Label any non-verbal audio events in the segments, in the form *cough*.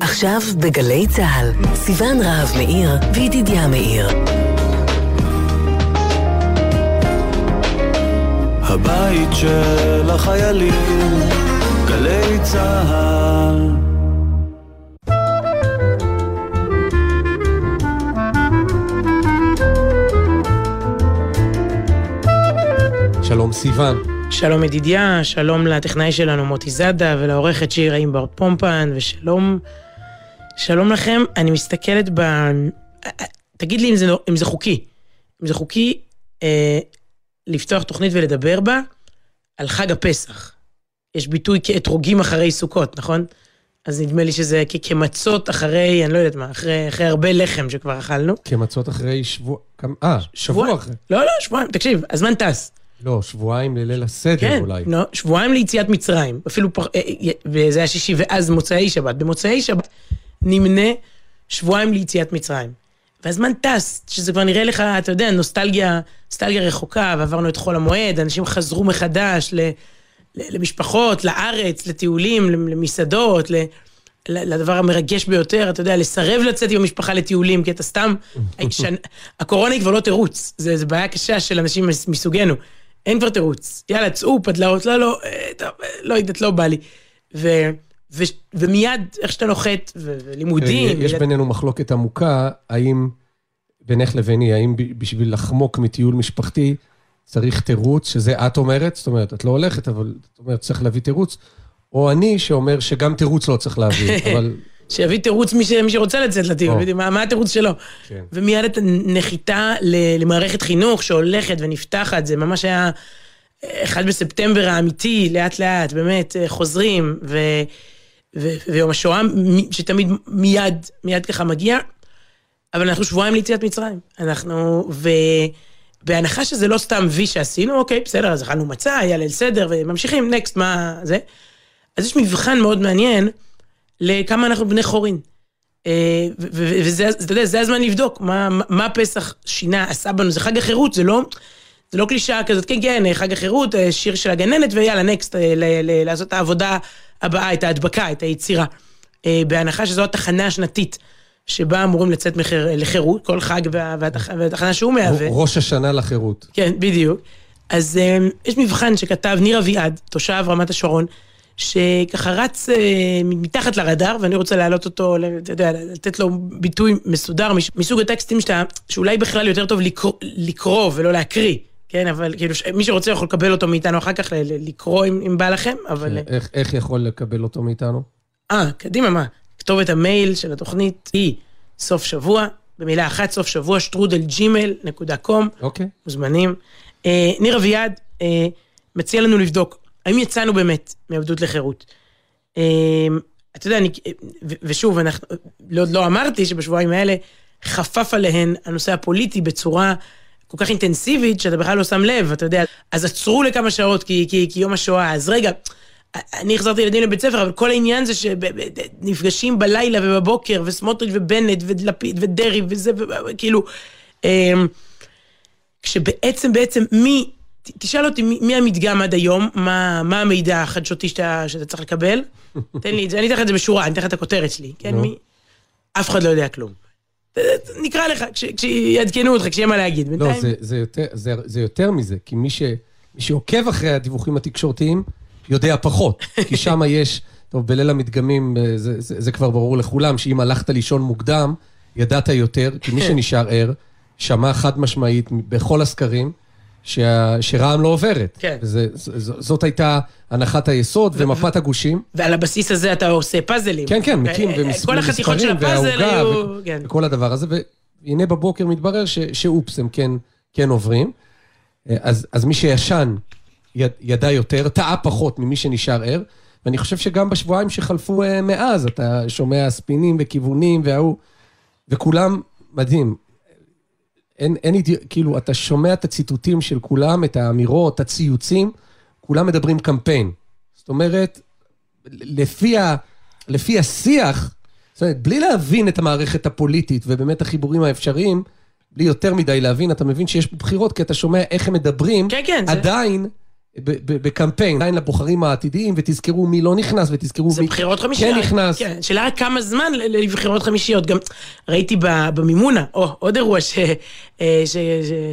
עכשיו בגלי צה"ל, סיון רהב מאיר וידידיה מאיר. הבית של החיילים, גלי צה"ל. שלום סיון. שלום ידידיה, שלום לטכנאי שלנו מוטי זאדה ולעורכת שירה אימבר פומפן, ושלום שלום לכם. אני מסתכלת ב... תגיד לי אם זה, אם זה חוקי. אם זה חוקי אה, לפתוח תוכנית ולדבר בה על חג הפסח. יש ביטוי כאתרוגים אחרי סוכות, נכון? אז נדמה לי שזה כמצות אחרי, אני לא יודעת מה, אחרי, אחרי הרבה לחם שכבר אכלנו. כמצות אחרי שבוע... אה, שבוע, שבוע אחרי. לא, לא, שבועיים, תקשיב, הזמן טס. לא, שבועיים לליל הסדר כן, אולי. כן, לא, שבועיים ליציאת מצרים. אפילו, פח, אה, אה, וזה היה שישי ואז מוצאי שבת. במוצאי שבת נמנה שבועיים ליציאת מצרים. והזמן טס, שזה כבר נראה לך, אתה יודע, נוסטלגיה, נוסטלגיה רחוקה, ועברנו את חול המועד, אנשים חזרו מחדש ל, ל, למשפחות, לארץ, לטיולים, למסעדות, ל, לדבר המרגש ביותר, אתה יודע, לסרב לצאת עם המשפחה לטיולים, כי אתה סתם... *laughs* הקורונה היא כבר לא תירוץ, זו בעיה קשה של אנשים מסוגנו. אין כבר תירוץ. יאללה, צאו, פדלאות, לא, לא, אה, טוב, אה, לא יודעת, לא בא לי. ו, ו, ומיד, איך שאתה נוחת, ולימודים... יש בינינו מחלוקת עמוקה, האם, בינך לביני, האם בשביל לחמוק מטיול משפחתי צריך תירוץ, שזה את אומרת, זאת אומרת, את לא הולכת, אבל את אומרת, צריך להביא תירוץ, או אני שאומר שגם תירוץ לא צריך להביא, *laughs* אבל... שיביא תירוץ מי, ש... מי שרוצה לצאת לטיול, מה, מה התירוץ שלו? כן. ומיד את הנחיתה למערכת חינוך שהולכת ונפתחת, זה ממש היה אחד בספטמבר האמיתי, לאט לאט, באמת, חוזרים, ו... ו... ויום השואה, שתמיד מיד, מיד ככה מגיע, אבל אנחנו שבועיים ליציאת מצרים. אנחנו, ו... בהנחה שזה לא סתם וי שעשינו, אוקיי, בסדר, אז אכלנו מצה, היה ליל סדר, וממשיכים, נקסט, מה זה? אז יש מבחן מאוד מעניין, לכמה אנחנו בני חורין. אה, וזה, אתה יודע, זה הזמן לבדוק מה, מה פסח שינה, עשה בנו, זה חג החירות, זה לא, זה לא קלישאה כזאת, כן, כן, חג החירות, אה, שיר של הגננת, ויאללה, נקסט, אה, לעשות את העבודה הבאה, את ההדבקה, את היצירה. בהנחה שזו התחנה השנתית. שבה אמורים לצאת מחיר, לחירות, כל חג וה, והתח, והתחנה שהוא מהווה. ראש השנה לחירות. כן, בדיוק. אז יש מבחן שכתב ניר אביעד, תושב רמת השרון, שככה רץ אה, מתחת לרדאר, ואני רוצה להעלות אותו, אתה יודע, לתת לו ביטוי מסודר, מסוג הטקסטים שאתה, שאולי בכלל יותר טוב לקרוא, לקרוא ולא להקריא. כן, אבל כאילו, מי שרוצה יכול לקבל אותו מאיתנו אחר כך, לקרוא אם, אם בא לכם, אבל... איך, איך יכול לקבל אותו מאיתנו? אה, קדימה, מה? כתובת המייל של התוכנית היא סוף שבוע, במילה אחת, סוף שבוע, שטרודל ג'ימל נקודה קום. אוקיי. מוזמנים. אה, ניר אביעד אה, מציע לנו לבדוק האם יצאנו באמת מעבדות לחירות? אמ, אתה יודע, אני, ושוב, אנחנו, לא, לא אמרתי שבשבועיים האלה חפף עליהן הנושא הפוליטי בצורה כל כך אינטנסיבית, שאתה בכלל לא שם לב, אתה יודע. אז עצרו לכמה שעות כי, כי, כי יום השואה, אז רגע, אני החזרתי ילדים לבית ספר, אבל כל העניין זה שנפגשים בלילה ובבוקר, וסמוטריץ' ובנט ולפיד ודרעי וזה, וכאילו, אמ, כשבעצם, בעצם, מי תשאל אותי מי המדגם עד היום, מה, מה המידע החדשותי שאתה, שאתה צריך לקבל. *laughs* תן לי את זה, אני אתן לך את זה בשורה, אני אתן לך את הכותרת שלי, כן? מי? אף אחד לא יודע כלום. נקרא לך, כש, כשיעדכנו אותך, כשיהיה מה להגיד. לא. זה, זה, יותר, זה, זה יותר מזה, כי מי, ש, מי שעוקב אחרי הדיווחים התקשורתיים, יודע פחות. *laughs* כי שם יש, טוב, בליל המדגמים, אה, זה, זה, זה כבר ברור לכולם, שאם הלכת לישון מוקדם, ידעת יותר, כי מי *laughs* שנשאר ער, שמע חד משמעית בכל הסקרים, שה, שרע"מ לא עוברת. כן. וזה, ז, זאת הייתה הנחת היסוד ומפת הגושים. ועל הבסיס הזה אתה עושה פאזלים. כן, כן, מקים אה, ומספרים, כל החתיכות של הפאזל היו... כן. וכל הדבר הזה, והנה בבוקר מתברר ש, שאופס, הם כן, כן עוברים. אה, אז, אז מי שישן יד, ידע יותר, טעה פחות ממי שנשאר ער, ואני חושב שגם בשבועיים שחלפו אה, מאז, אתה שומע ספינים וכיוונים וההוא, וכולם, מדהים, אין, אין אידיו... כאילו, אתה שומע את הציטוטים של כולם, את האמירות, הציוצים, כולם מדברים קמפיין. זאת אומרת, לפי, ה, לפי השיח, זאת אומרת, בלי להבין את המערכת הפוליטית ובאמת החיבורים האפשריים, בלי יותר מדי להבין, אתה מבין שיש בחירות, כי אתה שומע איך הם מדברים, כן, כן, עדיין, זה... בקמפיין, עדיין לבוחרים העתידיים, ותזכרו מי לא נכנס, ותזכרו מי בחירות חמישיות. כן נכנס. כן, שאלה כמה זמן לבחירות חמישיות. גם ראיתי במימונה, או, עוד אירוע ש- אה, ש-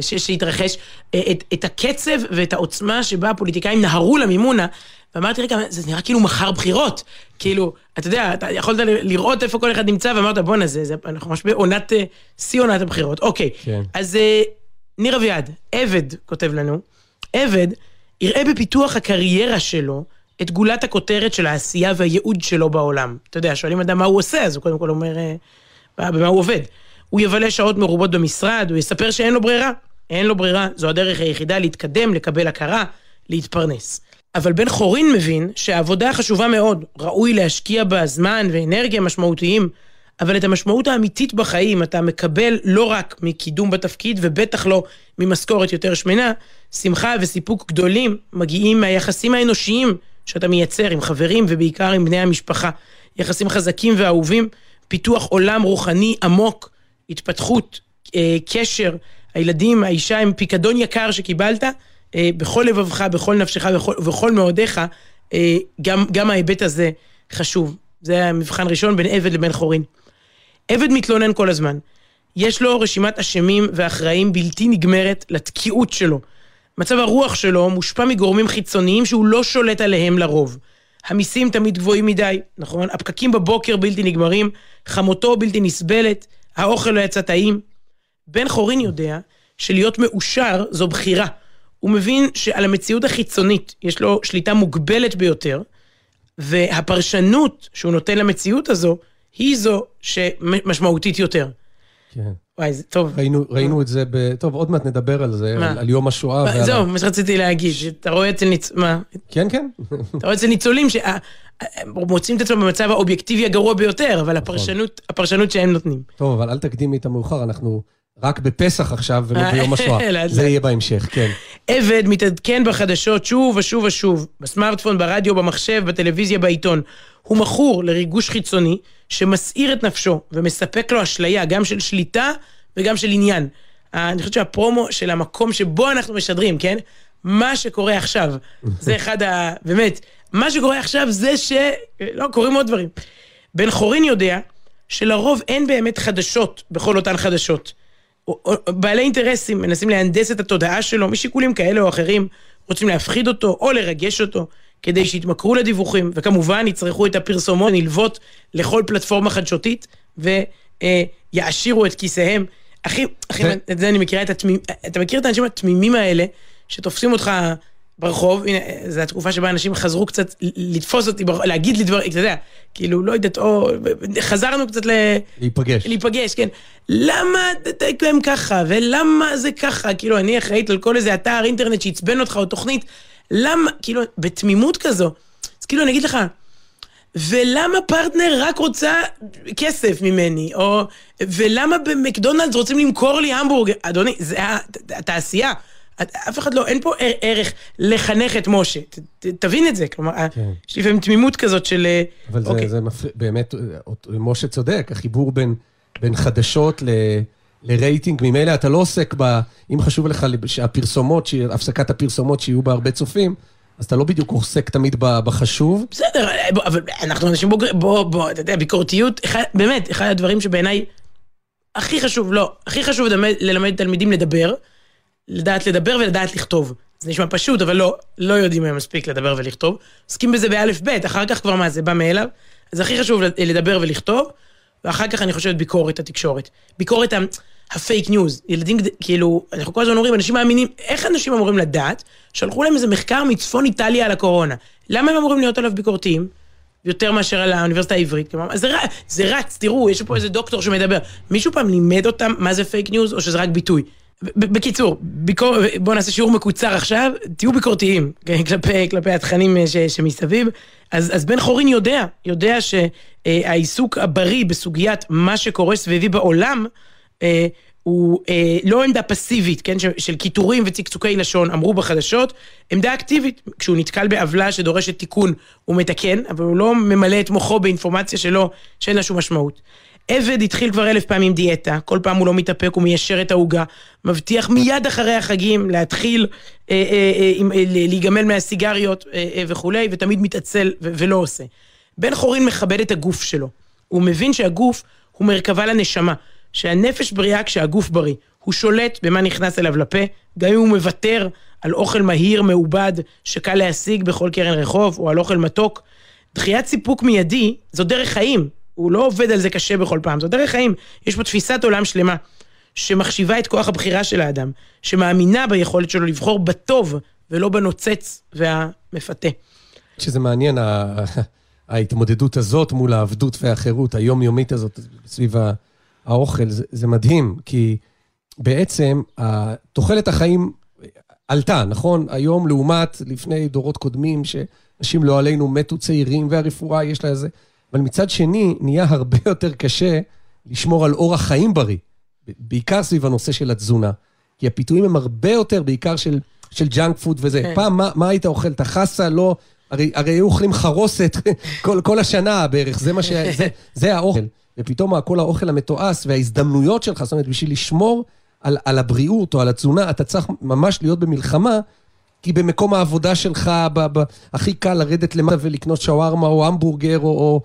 ש- שהתרחש, אה, את, את הקצב ואת העוצמה שבה הפוליטיקאים נהרו למימונה, ואמרתי, רגע, זה נראה כאילו מחר בחירות. כאילו, אתה יודע, אתה יכולת לראות איפה כל אחד נמצא, ואמרת, בואנה, זה, זה, אנחנו ממש בעונת, אה, שיא עונת הבחירות. אוקיי, כן. אז ניר אביעד, עבד, כותב לנו, עבד, יראה בפיתוח הקריירה שלו את גולת הכותרת של העשייה והייעוד שלו בעולם. אתה יודע, שואלים אדם מה הוא עושה, אז הוא קודם כל אומר אה, במה הוא עובד. הוא יבלה שעות מרובות במשרד, הוא יספר שאין לו ברירה. אין לו ברירה, זו הדרך היחידה להתקדם, לקבל הכרה, להתפרנס. אבל בן חורין מבין שהעבודה חשובה מאוד, ראוי להשקיע בה זמן ואנרגיה משמעותיים, אבל את המשמעות האמיתית בחיים אתה מקבל לא רק מקידום בתפקיד, ובטח לא ממשכורת יותר שמנה, שמחה וסיפוק גדולים מגיעים מהיחסים האנושיים שאתה מייצר עם חברים ובעיקר עם בני המשפחה. יחסים חזקים ואהובים, פיתוח עולם רוחני עמוק, התפתחות, אה, קשר, הילדים, האישה הם פיקדון יקר שקיבלת, אה, בכל לבבך, בכל נפשך ובכל, מאודיך, אה, גם, גם ההיבט הזה חשוב. זה המבחן ראשון בין עבד לבין חורין. עבד מתלונן כל הזמן. יש לו רשימת אשמים ואחראים בלתי נגמרת לתקיעות שלו. מצב הרוח שלו מושפע מגורמים חיצוניים שהוא לא שולט עליהם לרוב. המיסים תמיד גבוהים מדי, נכון? הפקקים בבוקר בלתי נגמרים, חמותו בלתי נסבלת, האוכל לא יצא טעים. בן חורין יודע שלהיות מאושר זו בחירה. הוא מבין שעל המציאות החיצונית יש לו שליטה מוגבלת ביותר, והפרשנות שהוא נותן למציאות הזו, היא זו שמשמעותית יותר. כן. וואי, זה טוב. ראינו, ראינו את זה ב... טוב, עוד מעט נדבר על זה? על, על יום השואה. ועל... זהו, מה שרציתי להגיד, שאתה רואה אצל ניצ... מה? כן, כן. אתה רואה אצל ניצולים שמוצאים את עצמם במצב האובייקטיבי הגרוע ביותר, אבל הפרשנות, הפרשנות שהם נותנים. טוב, אבל אל תקדימי את המאוחר, אנחנו רק בפסח עכשיו ולא אה, ביום השואה. *laughs* זה. יהיה בהמשך, כן. עבד מתעדכן בחדשות שוב ושוב ושוב, בסמארטפון, ברדיו, במחשב, בטלוויזיה, בעיתון. הוא מכור לריגוש חיצוני שמסעיר את נפשו ומספק לו אשליה, גם של שליטה וגם של עניין. אני חושבת שהפרומו של המקום שבו אנחנו משדרים, כן? מה שקורה עכשיו, זה אחד ה... באמת, מה שקורה עכשיו זה ש... לא, קורים עוד דברים. בן חורין יודע שלרוב אין באמת חדשות בכל אותן חדשות. בעלי אינטרסים מנסים להנדס את התודעה שלו משיקולים כאלה או אחרים, רוצים להפחיד אותו או לרגש אותו, כדי שיתמכרו לדיווחים, וכמובן יצרכו את הפרסומות הנלוות לכל פלטפורמה חדשותית, ויעשירו את כיסיהם. אחי, אחי, ו- את זה אני מכירה את התמימים, אתה מכיר את האנשים התמימים האלה, שתופסים אותך ברחוב, הנה, זו התקופה שבה אנשים חזרו קצת לתפוס אותי, ברחוב, להגיד לי דברים, אתה יודע, כאילו, לא יודעת, או, חזרנו קצת ל... להיפגש. להיפגש, כן. למה הם ככה, ולמה זה ככה? כאילו, אני אחראית על כל איזה אתר אינטרנט שעצבן אותך, או תוכנית, למה, כאילו, בתמימות כזו. אז כאילו, אני אגיד לך, ולמה פרטנר רק רוצה כסף ממני? או, ולמה במקדונלדס רוצים למכור לי המבורגר? אדוני, זה התעשייה. אף אחד לא, אין פה ער- ערך לחנך את משה. ת- ת- תבין את זה, כלומר, כן. יש לפעמים תמימות כזאת של... אה, אבל זה, אוקיי. זה מפריע, באמת, אה, משה צודק, החיבור בין, בין חדשות ל, לרייטינג, ממילא אתה לא עוסק ב... אם חשוב לך שהפרסומות, הפסקת הפרסומות שיהיו בה הרבה צופים, אז אתה לא בדיוק עוסק תמיד בחשוב. בסדר, אבל אנחנו אנשים בוגרים, בוא, בוא, אתה יודע, ביקורתיות, אחד, באמת, אחד הדברים שבעיניי הכי חשוב, לא, הכי חשוב ללמד, ללמד תלמידים לדבר, לדעת לדבר ולדעת לכתוב. זה נשמע פשוט, אבל לא, לא יודעים היום מספיק לדבר ולכתוב. עוסקים בזה באלף בית, אחר כך כבר מה, זה בא מאליו. אז הכי חשוב לדבר ולכתוב, ואחר כך אני חושבת ביקורת התקשורת. ביקורת ה- ה- fake news. ילדים, כאילו, אנחנו כל הזמן אומרים, אנשים מאמינים, איך אנשים אמורים לדעת? שלחו להם איזה מחקר מצפון איטליה על הקורונה. למה הם אמורים להיות עליו ביקורתיים? יותר מאשר על האוניברסיטה העברית. זה, ר- זה רץ, תראו, יש פה איזה דוקטור שמדבר. מישהו פעם לימד אותם מה זה fake news, או שזה רק ביטוי? בקיצור, ביקור... בואו נעשה שיעור מקוצר עכשיו, תהיו ביקורתיים *laughs* כלפי, כלפי התכנים אה, ש, שמסביב. אז, אז בן חורין יודע, יודע שהעיסוק הבריא בסוגיית מה שקורה סביבי בעולם, אה, הוא אה, לא עמדה פסיבית, כן, של, של קיטורים וצקצוקי לשון, אמרו בחדשות, עמדה אקטיבית. כשהוא נתקל בעוולה שדורשת תיקון, הוא מתקן, אבל הוא לא ממלא את מוחו באינפורמציה שלו, שאין לה שום משמעות. עבד התחיל כבר אלף פעמים דיאטה, כל פעם הוא לא מתאפק, הוא מיישר את העוגה, מבטיח מיד אחרי החגים להתחיל אה, אה, אה, אה, להיגמל מהסיגריות אה, אה, וכולי, ותמיד מתעצל ו- ולא עושה. בן חורין מכבד את הגוף שלו. הוא מבין שהגוף הוא מרכבה לנשמה, שהנפש בריאה כשהגוף בריא. הוא שולט במה נכנס אליו לפה, גם אם הוא מוותר על אוכל מהיר, מעובד, שקל להשיג בכל קרן רחוב, או על אוכל מתוק. דחיית סיפוק מיידי זו דרך חיים, הוא לא עובד על זה קשה בכל פעם, זו דרך חיים. יש פה תפיסת עולם שלמה, שמחשיבה את כוח הבחירה של האדם, שמאמינה ביכולת שלו לבחור בטוב, ולא בנוצץ והמפתה. שזה מעניין, *laughs* ההתמודדות הזאת מול העבדות והחירות היומיומית הזאת סביב האוכל, זה, זה מדהים, כי בעצם תוחלת החיים עלתה, נכון? היום לעומת לפני דורות קודמים, שאנשים לא עלינו מתו צעירים והרפואה יש לה איזה... אבל מצד שני, נהיה הרבה *laughs* יותר קשה לשמור על אורח חיים בריא, בעיקר סביב הנושא של התזונה. כי הפיתויים הם הרבה יותר, בעיקר של, של junk food וזה. כן. פעם, מה, מה היית אוכל? אתה חסה, לא... הרי, הרי היו אוכלים חרוסת *laughs* כל, כל השנה בערך, זה מה ש... *laughs* זה, זה האוכל. ופתאום כל האוכל המתועש וההזדמנויות שלך, זאת אומרת, בשביל לשמור על, על הבריאות או על התזונה, אתה צריך ממש להיות במלחמה, כי במקום העבודה שלך, ב, ב, הכי קל לרדת למטה ולקנות שווארמה או המבורגר או... או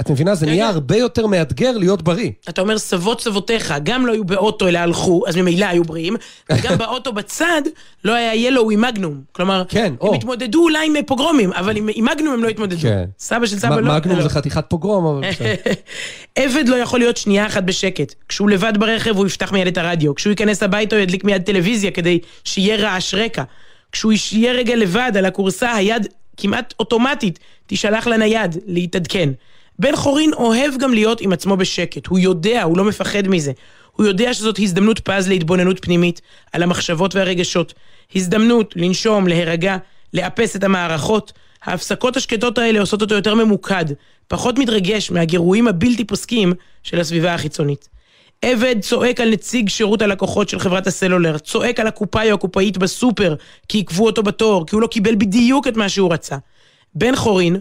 את מבינה? זה נהיה הרבה יותר מאתגר להיות בריא. אתה אומר, סבות סבותיך גם לא היו באוטו אלא הלכו, אז ממילא היו בריאים, וגם *laughs* באוטו בצד לא היה ילו עם מגנום. כלומר, כן, הם התמודדו אולי עם פוגרומים, אבל עם מגנום הם לא התמודדו. כן. סבא של סבא לא... מגנום זה חתיכת פוגרום, אבל... *laughs* עבד לא יכול להיות שנייה אחת בשקט. כשהוא לבד ברכב הוא יפתח מיד את הרדיו. כשהוא ייכנס הביתה הוא ידליק מיד טלוויזיה כדי שיהיה רעש רקע. כשהוא יהיה רגע לבד על הכורסה, היד כמעט אוטומטית תישלח לנייד להתעדכן. בן חורין אוהב גם להיות עם עצמו בשקט, הוא יודע, הוא לא מפחד מזה. הוא יודע שזאת הזדמנות פז להתבוננות פנימית על המחשבות והרגשות. הזדמנות לנשום, להירגע, לאפס את המערכות. ההפסקות השקטות האלה עושות אותו יותר ממוקד, פחות מתרגש מהגירויים הבלתי פוסקים של הסביבה החיצונית. עבד צועק על נציג שירות הלקוחות של חברת הסלולר, צועק על הקופאי או הקופאית בסופר, כי עיכבו אותו בתור, כי הוא לא קיבל בדיוק את מה שהוא רצה. בן חורין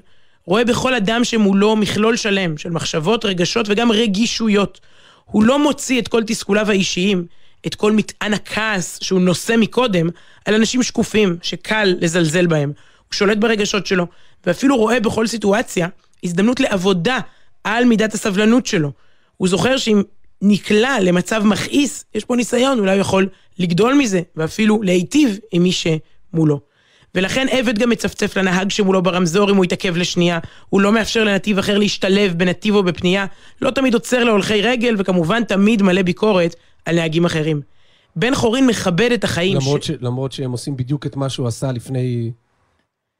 רואה בכל אדם שמולו מכלול שלם של מחשבות, רגשות וגם רגישויות. הוא לא מוציא את כל תסכוליו האישיים, את כל מטען הכעס שהוא נושא מקודם, על אנשים שקופים, שקל לזלזל בהם. הוא שולט ברגשות שלו, ואפילו רואה בכל סיטואציה הזדמנות לעבודה על מידת הסבלנות שלו. הוא זוכר שאם נקלע למצב מכעיס, יש פה ניסיון, אולי הוא יכול לגדול מזה, ואפילו להיטיב עם מי שמולו. ולכן עבד גם מצפצף לנהג שמולו ברמזור אם הוא יתעכב לשנייה, הוא לא מאפשר לנתיב אחר להשתלב בנתיב או בפנייה, לא תמיד עוצר להולכי רגל, וכמובן תמיד מלא ביקורת על נהגים אחרים. בן חורין מכבד את החיים. למרות, ש... ש... למרות שהם עושים בדיוק את מה שהוא עשה לפני...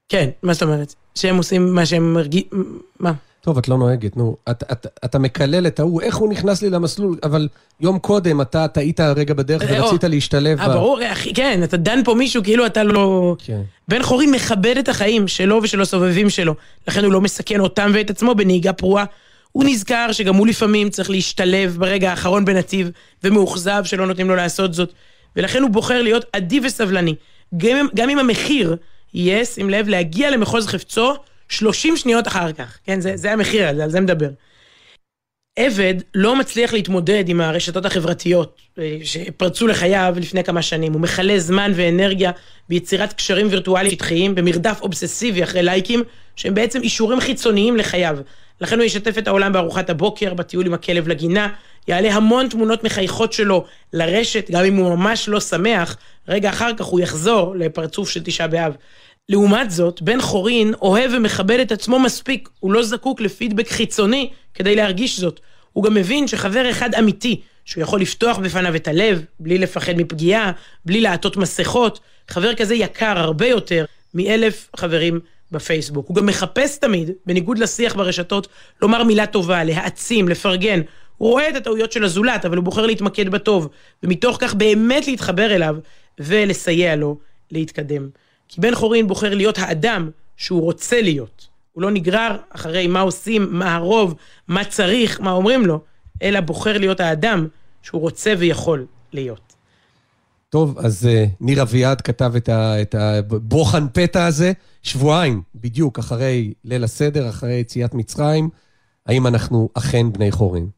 כן, מה זאת אומרת? שהם עושים מה שהם מרגישים... מה? טוב, את לא נוהגת, נו. את, את, אתה מקלל את ההוא, איך הוא נכנס לי למסלול, אבל יום קודם אתה טעית רגע בדרך אה, ורצית להשתלב. אה, ברור, אחי, כן, אתה דן פה מישהו כאילו אתה לא... כן. בן חורין מכבד את החיים שלו ושל הסובבים שלו, לכן הוא לא מסכן אותם ואת עצמו בנהיגה פרועה. הוא נזכר שגם הוא לפעמים צריך להשתלב ברגע האחרון בנתיב, ומאוכזב שלא נותנים לו לעשות זאת, ולכן הוא בוחר להיות אדיב וסבלני. גם, גם אם המחיר יהיה, שים לב, להגיע למחוז חפצו 30 שניות אחר כך, כן? זה, זה המחיר, על זה מדבר. עבד לא מצליח להתמודד עם הרשתות החברתיות אה, שפרצו לחייו לפני כמה שנים. הוא מכלה זמן ואנרגיה ביצירת קשרים וירטואליים שטחיים, במרדף אובססיבי אחרי לייקים, שהם בעצם אישורים חיצוניים לחייו. לכן הוא ישתף את העולם בארוחת הבוקר, בטיול עם הכלב לגינה, יעלה המון תמונות מחייכות שלו לרשת, גם אם הוא ממש לא שמח, רגע אחר כך הוא יחזור לפרצוף של תשעה באב. לעומת זאת, בן חורין אוהב ומכבד את עצמו מספיק, הוא לא זקוק לפידבק חיצוני כדי להרגיש זאת. הוא גם מבין שחבר אחד אמיתי, שהוא יכול לפתוח בפניו את הלב, בלי לפחד מפגיעה, בלי לעטות מסכות, חבר כזה יקר הרבה יותר מאלף חברים בפייסבוק. הוא גם מחפש תמיד, בניגוד לשיח ברשתות, לומר מילה טובה, להעצים, לפרגן. הוא רואה את הטעויות של הזולת, אבל הוא בוחר להתמקד בטוב, ומתוך כך באמת להתחבר אליו ולסייע לו להתקדם. כי בן חורין בוחר להיות האדם שהוא רוצה להיות. הוא לא נגרר אחרי מה עושים, מה הרוב, מה צריך, מה אומרים לו, אלא בוחר להיות האדם שהוא רוצה ויכול להיות. טוב, אז uh, ניר אביעד כתב את הבוחן פתע הזה, שבועיים בדיוק אחרי ליל הסדר, אחרי יציאת מצרים. האם אנחנו אכן בני חורין?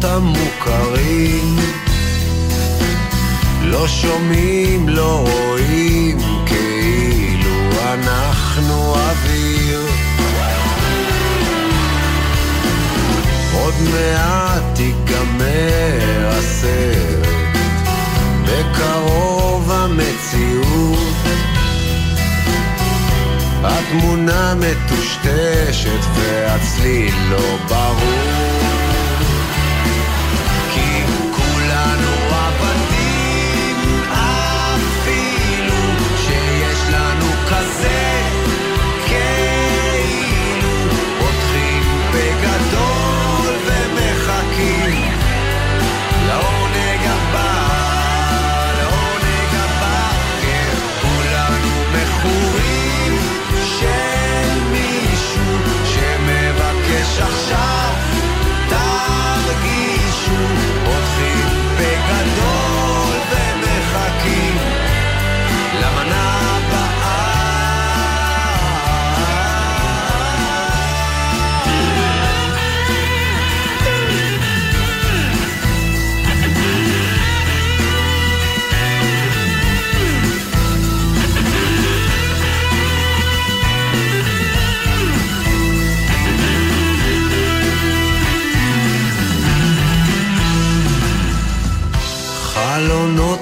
במקומות המוכרים לא שומעים, לא רואים, כאילו אנחנו אוויר עוד מעט ייגמר הסרט, בקרוב המציאות. התמונה מטושטשת והצליל לא ברור.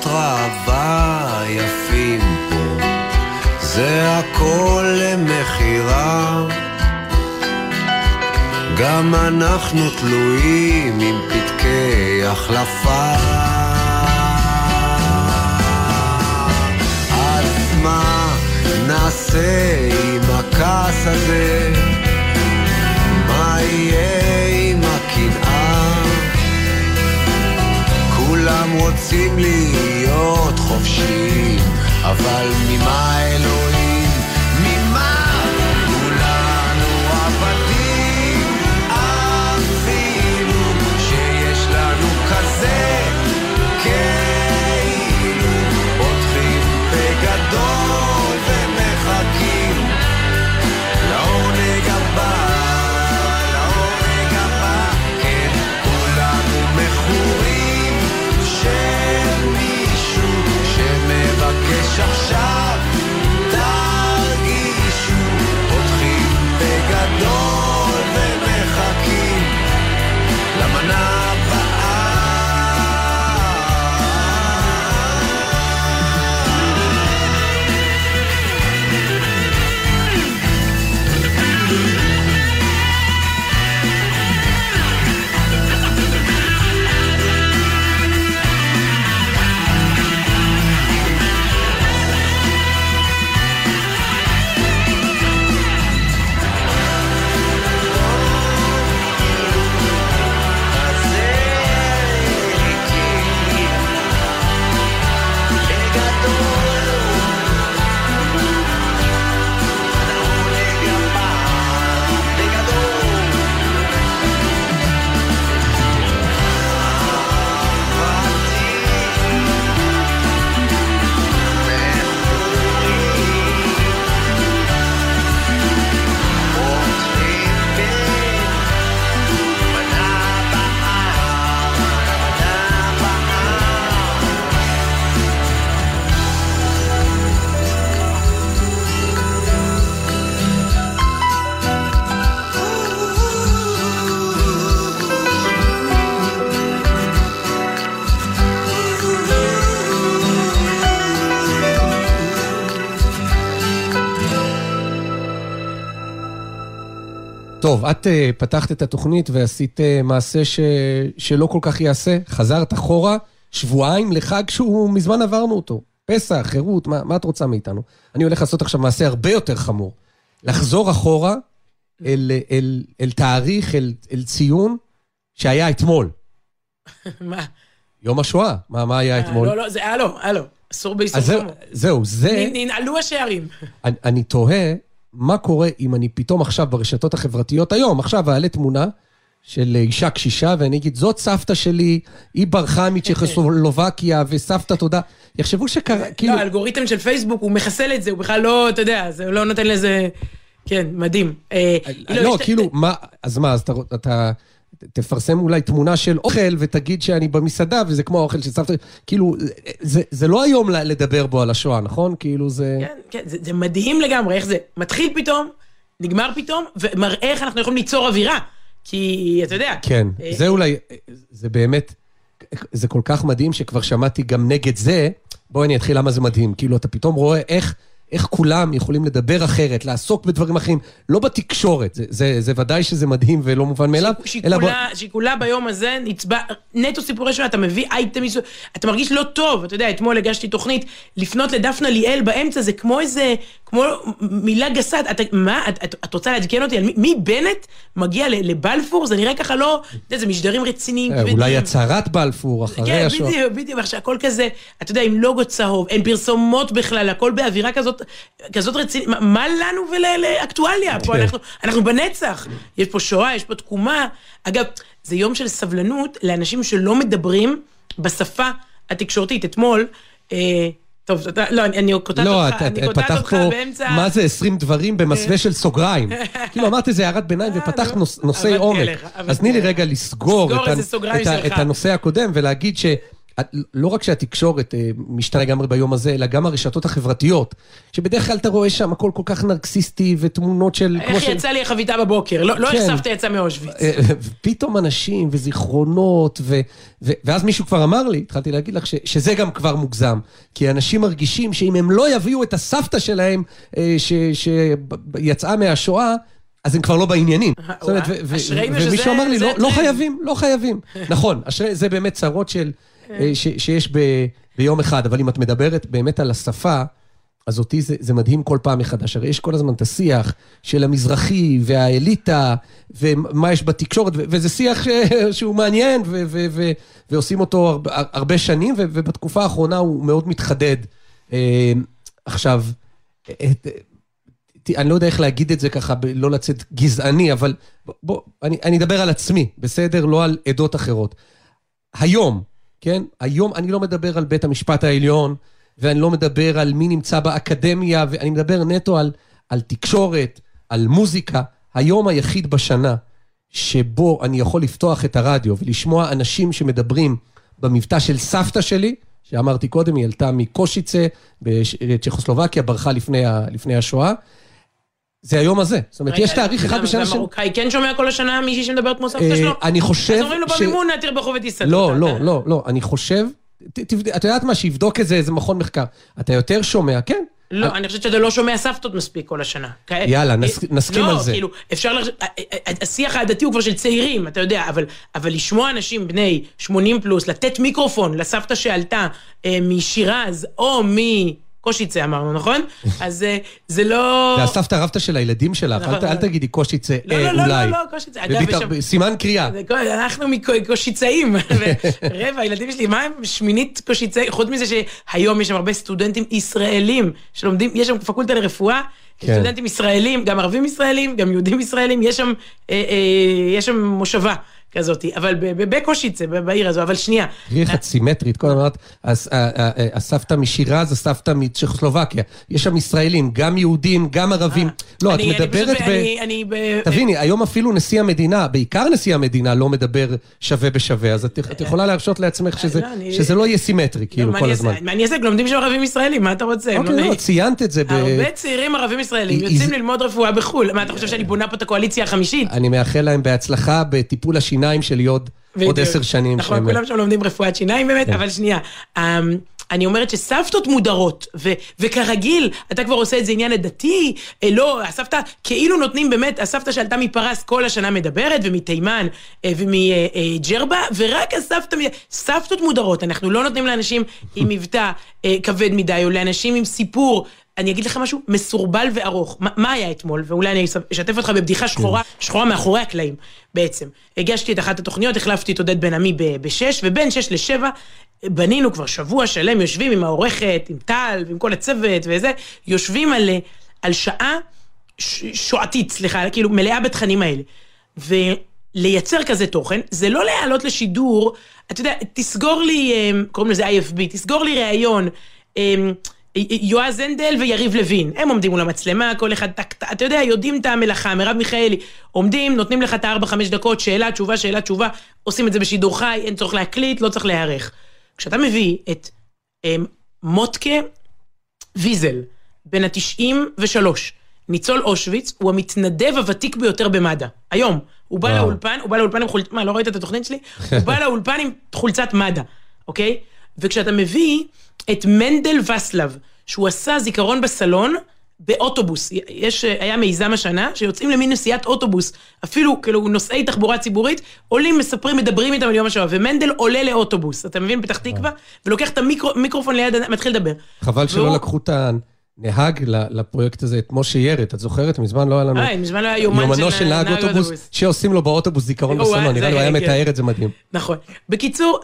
חלונות ראווה יפים פה, זה הכל למכירה. גם אנחנו תלויים עם פתקי החלפה. אז מה נעשה עם הכעס הזה? מה יהיה עם הקנאה? כולם רוצים להיות חופשיים, אבל ממה אלוהים? את uh, פתחת את התוכנית ועשית uh, מעשה ש... שלא כל כך יעשה. חזרת אחורה, שבועיים לחג שהוא מזמן עברנו אותו. פסח, חירות, מה, מה את רוצה מאיתנו? אני הולך לעשות עכשיו מעשה הרבה יותר חמור. לחזור אחורה אל, אל, אל, אל תאריך, אל, אל ציון שהיה אתמול. *laughs* מה? יום השואה. מה, מה היה אתמול? לא, לא, זה, הלו, הלו. אסור באיסור אז זהו, חמור. זהו, זה... ננעלו השערים. אני, אני תוהה מה קורה אם אני פתאום עכשיו ברשתות החברתיות, היום, עכשיו אעלה תמונה של אישה קשישה, ואני אגיד, זאת סבתא שלי, היא ברחה מצ'כוסלובקיה, וסבתא תודה. יחשבו שקרה, כאילו... לא, האלגוריתם של פייסבוק, הוא מחסל את זה, הוא בכלל לא, אתה יודע, זה לא נותן לזה... כן, מדהים. אה, לא, יש- כאילו, מה, אז מה, אז אתה תפרסם אולי תמונה של אוכל ותגיד שאני במסעדה וזה כמו האוכל של סבתא, כאילו, זה- זה לא היום לדבר בו על השואה, נכון? כאילו זה... כן, כן, זה, זה מדהים לגמרי, איך זה מתחיל פתאום, נגמר פתאום, ומראה איך אנחנו יכולים ליצור אווירה. כי, אתה יודע... כן, אה, זה אולי, זה באמת, זה כל כך מדהים שכבר שמעתי גם נגד זה, בואי אני אתחיל למה זה מדהים. כאילו, אתה פתאום רואה איך, איך כולם יכולים לדבר אחרת, לעסוק בדברים אחרים, לא בתקשורת, זה, זה, זה ודאי שזה מדהים ולא מובן מאליו, שהיא אלא... כולה, שהיא כולה ביום הזה נצבע, נטו סיפורי שואה, אתה מביא אייטם, אתה מרגיש לא טוב, אתה יודע, אתמול הגשתי תוכנית, לפנות לדפנה ליאל באמצע, זה כמו איזה, כמו מילה גסה, אתה, מה, את, את, את רוצה לעדכן אותי על מי, מי בנט מגיע לבלפור? זה נראה ככה לא, אתה יודע, זה משדרים רציניים, אה, אולי הצהרת בלפור אחרי כן, השואה. בדיוק, בדיוק, עכשיו הכל כזה, אתה יודע, עם לוגו צהוב, אין פרסומות בכלל, הכל באווירה כזאת, כזאת רצינית, מה, מה לנו ולאקטואליה? פה כן. אנחנו, אנחנו בנצח. יש פה שואה, יש פה תקומה. אגב, זה יום של סבלנות לאנשים שלא מדברים בשפה התקשורתית. אתמול, אה, טוב, אתה, לא, אני, אני קוטעת לא, אותך, אני קוטעת אותך פה, באמצע... מה זה 20 דברים במסווה של סוגריים. *laughs* כאילו, אמרת איזה הערת ביניים ופתחת נו, נוש- נושאי עומק. עבדתי אז תני לי עליך. רגע לסגור. את הנושא הקודם ולהגיד ש... לא רק שהתקשורת אה, משתנה לגמרי ביום הזה, אלא גם הרשתות החברתיות, שבדרך כלל אתה רואה שם הכל כל כך נרקסיסטי ותמונות של... איך יצא לי החביתה בבוקר? לא, לא איך כן. סבתא יצא מאושוויץ. אה, פתאום אנשים וזיכרונות, ו, ו, ואז מישהו כבר אמר לי, התחלתי להגיד לך, ש, שזה גם כבר מוגזם. כי אנשים מרגישים שאם הם לא יביאו את הסבתא שלהם אה, ש, שיצאה מהשואה, אז הם כבר לא בעניינים. זאת אומרת, ומישהו אמר לי, לא, לא הטרנד." חייבים, לא חייבים. נכון, זה באמת צרות של, אה, ש, שיש ב, ביום אחד, אבל אם את מדברת באמת על השפה, אז אותי זה, זה מדהים כל פעם מחדש. הרי יש כל הזמן את השיח של המזרחי והאליטה, ומה יש בתקשורת, ו- וזה שיח ש, שהוא מעניין, ו, ו, ו, ועושים אותו הרבה, הרבה שנים, ו, ובתקופה האחרונה הוא מאוד מתחדד. אה, עכשיו, את, ת- אני לא יודע איך להגיד את זה ככה, ב- לא לצאת גזעני, אבל בוא אני, אני אדבר על עצמי, בסדר? לא על עדות אחרות. היום, כן? היום אני לא מדבר על בית המשפט העליון, ואני לא מדבר על מי נמצא באקדמיה, ואני מדבר נטו על, על תקשורת, על מוזיקה. היום היחיד בשנה שבו אני יכול לפתוח את הרדיו ולשמוע אנשים שמדברים במבטא של סבתא שלי, שאמרתי קודם, היא עלתה מקושיצה בצ'כוסלובקיה, ברחה לפני, ה, לפני השואה. זה היום הזה. זאת אומרת, יש תאריך אחד בשנה ש... והמרוקאי כן שומע כל השנה מישהי שמדברת כמו סבתא אה, שלו? אני חושב אז אומרים לו במימונה, ותסעדו. לא, אתה- לא, אתה- לא, לא, אני חושב, את יודעת מה, שיבדוק את זה איזה מכון מחקר. אתה יותר שומע, כן. לא, אני חושבת שאתה לא שומע סבתות מספיק כל השנה. יאללה, אה, נסכים לא, על זה. כאילו, אפשר לח... השיח העדתי הוא כבר של צעירים, אתה יודע, אבל, לשמוע אנשים בני 80 פלוס, לתת מיקרופון לסבתא שעלתה אה, משירז או מקושיצה אמרנו, נכון? *laughs* אז אה, זה לא... זה הסבתא רבתא של הילדים שלך, אל ת- אל תגידי קושיצה, לא, אה, לא, לא, אולי. לא, לא, קושיצה. ובית- יש שם- סימן קריאה. אנחנו מקושיצאים. *laughs* רבע, הילדים שלי, מה הם שמינית קושיצאי? חוץ מזה שהיום יש שם הרבה סטודנטים ישראלים שלומדים, יש שם פקולטה לרפואה, כן. סטודנטים ישראלים, גם ערבים ישראלים, גם יהודים ישראלים, יש שם, אה, אה, יש שם מושבה כזאת, אבל בקושיצה, בעיר הזו, אבל שנייה. תראי איך את סימטרית, כל הזמן אמרת, הסבתא משירז, הסבתא מצ'כוסלובקיה. יש שם ישראלים, גם יהודים, גם ערבים. לא, את מדברת ב... תביני, היום אפילו נשיא המדינה, בעיקר נשיא המדינה, לא מדבר שווה בשווה, אז את יכולה להרשות לעצמך שזה- לא, שזה לא יהיה סימטרי, כאילו, מה כל הזמן. מה אני אעשה? לומדים שם ערבים ישראלים, מה אתה רוצה? אוקיי, מה- לא, ציינת את זה ב... הרבה צעירים ערבים ישראלים יוצאים ללמוד רפואה בחו"ל. מה, אתה חושב שאני בונה פה את הקואליציה החמישית? אני מאחל להם בהצלחה בטיפול השיניים שלי עוד. עשר שנים. נכון, כולם שם לומדים רפואת שיניים באמת, כן. אבל שנייה. אמ, אני אומרת שסבתות מודרות, ו- וכרגיל, אתה כבר עושה את זה עניין הדתי, אה, לא, הסבתא, כאילו נותנים באמת, הסבתא שעלתה מפרס כל השנה מדברת, ומתימן, אה, ומג'רבה, ורק הסבתא, סבתות מודרות, אנחנו לא נותנים לאנשים עם מבטא אה, כבד מדי, או לאנשים עם סיפור. אני אגיד לך משהו מסורבל וארוך. מה, מה היה אתמול? ואולי אני אשתף אותך בבדיחה שחורה, שחורה מאחורי הקלעים, בעצם. הגשתי את אחת התוכניות, החלפתי את עודד בן עמי בשש, ובין שש לשבע בנינו כבר שבוע שלם, יושבים עם העורכת, עם טל, ועם כל הצוות וזה, יושבים על, על שעה ש- שועתית, סליחה, כאילו מלאה בתכנים האלה. ולייצר כזה תוכן, זה לא להעלות לשידור, אתה יודע, תסגור לי, אה, קוראים לזה IFB, תסגור לי ראיון. יועז הנדל ויריב לוין, הם עומדים מול המצלמה, כל אחד אתה יודע, יודעים את המלאכה, מרב מיכאלי, עומדים, נותנים לך את הארבע, חמש דקות, שאלה, תשובה, שאלה, תשובה, עושים את זה בשידור חי, אין צורך להקליט, לא צריך להיערך. כשאתה מביא את אמ, מוטקה ויזל, בן ה-93, ניצול אושוויץ, הוא המתנדב הוותיק ביותר במד"א, היום. הוא בא וואו. לאולפן, הוא בא לאולפן עם חולצת, מה, לא ראית את התוכנית שלי? הוא בא לאולפן עם חולצת מד"א, אוקיי? וכשאתה מביא את מנדל וסלב, שהוא עשה זיכרון בסלון, באוטובוס, יש, היה מיזם השנה, שיוצאים למין נסיעת אוטובוס, אפילו כאילו נוסעי תחבורה ציבורית, עולים, מספרים, מדברים איתם על יום השואה, ומנדל עולה לאוטובוס, אתה מבין? פתח תקווה, ולוקח את המיקרופון ליד, מתחיל לדבר. חבל שלא והוא- לקחו את הנהג ל- לפרויקט הזה, את משה ירת, את זוכרת? מזמן לא היה לנו... אה, מזמן לא היה יומן יומנו של של נהג נהג אוטובוס, אוטובוס. שעושים לו באוטובוס זיכרון בסלון, אה, נראה לי הוא היה. מתאר את זה מדהים. נכון. בקיצור,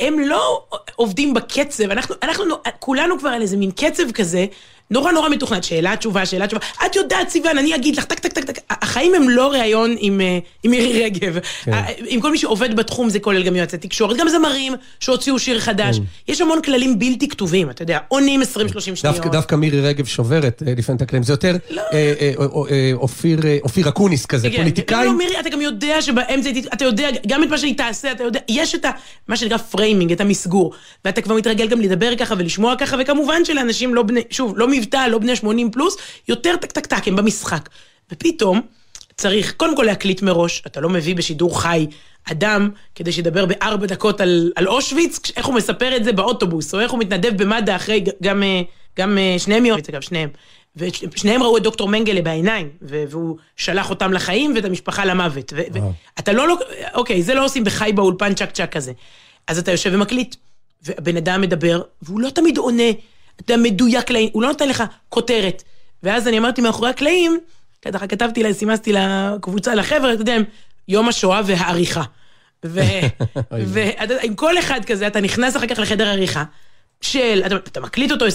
הם לא עובדים בקצב, אנחנו, אנחנו נו- כולנו כבר על איזה מין קצב כזה, נורא נורא מתוכנת, שאלה, תשובה, שאלה, תשובה. את יודעת, סיוון, אני אגיד לך, טק, טק, טק, טק. החיים הם לא ראיון עם, אה, עם מירי רגב. כן. אה, עם כל מי שעובד בתחום, זה כולל גם יועצי תקשורת, גם זמרים שהוציאו שיר חדש. כן. יש המון כללים בלתי כתובים, אתה יודע, עונים 20-30 שניות. דווקא, דווקא מירי רגב שוברת אה, לפעמים את הכללים, זה יותר לא. אה, אה, אה, אה, אופיר אופיר אקוניס כזה, כן, פוליטיקאים. לא, לא, מירי, אתה גם יודע שבאמצע, אתה יודע גם את מה שהיא תעשה, אתה יודע, יש את ה... מה שנקרא framing, את המסגור. ואתה כבר מתרגל גם לדבר ככה ולשמוע ככה, וכמובן שלאנשים לא בני, שוב, לא מבטא, לא בני 80 פלוס, יותר טק טק טק, הם במשחק. ופתאום צריך, קודם כל להקליט מראש, אתה לא מביא בשידור חי אדם כדי שידבר בארבע דקות על, על אושוויץ, איך הוא מספר את זה באוטובוס, או איך הוא מתנדב במד"א אחרי, גם, אה, גם אה, שניהם יום, אגב, שניהם. ושניהם ראו את דוקטור מנגלה בעיניים, והוא שלח אותם לחיים ואת המשפחה למוות. ואתה לא, לוק- אוקיי, זה לא עושים בחי באולפן צ'ק צ'ק כזה. אז אתה יושב ומקליט, והבן אדם מדבר, והוא לא תמיד עונה, אתה מדויק, לעין- הוא לא נותן לך כותרת. ואז אני אמרתי מאחורי הקלעים, ככה כתבתי לה, סימסתי לקבוצה, לחבר'ה, אתה יודע, יום השואה והעריכה. ועם כל אחד כזה, אתה נכנס אחר כך לחדר עריכה, של, אתה, אתה מקליט אותו 20-30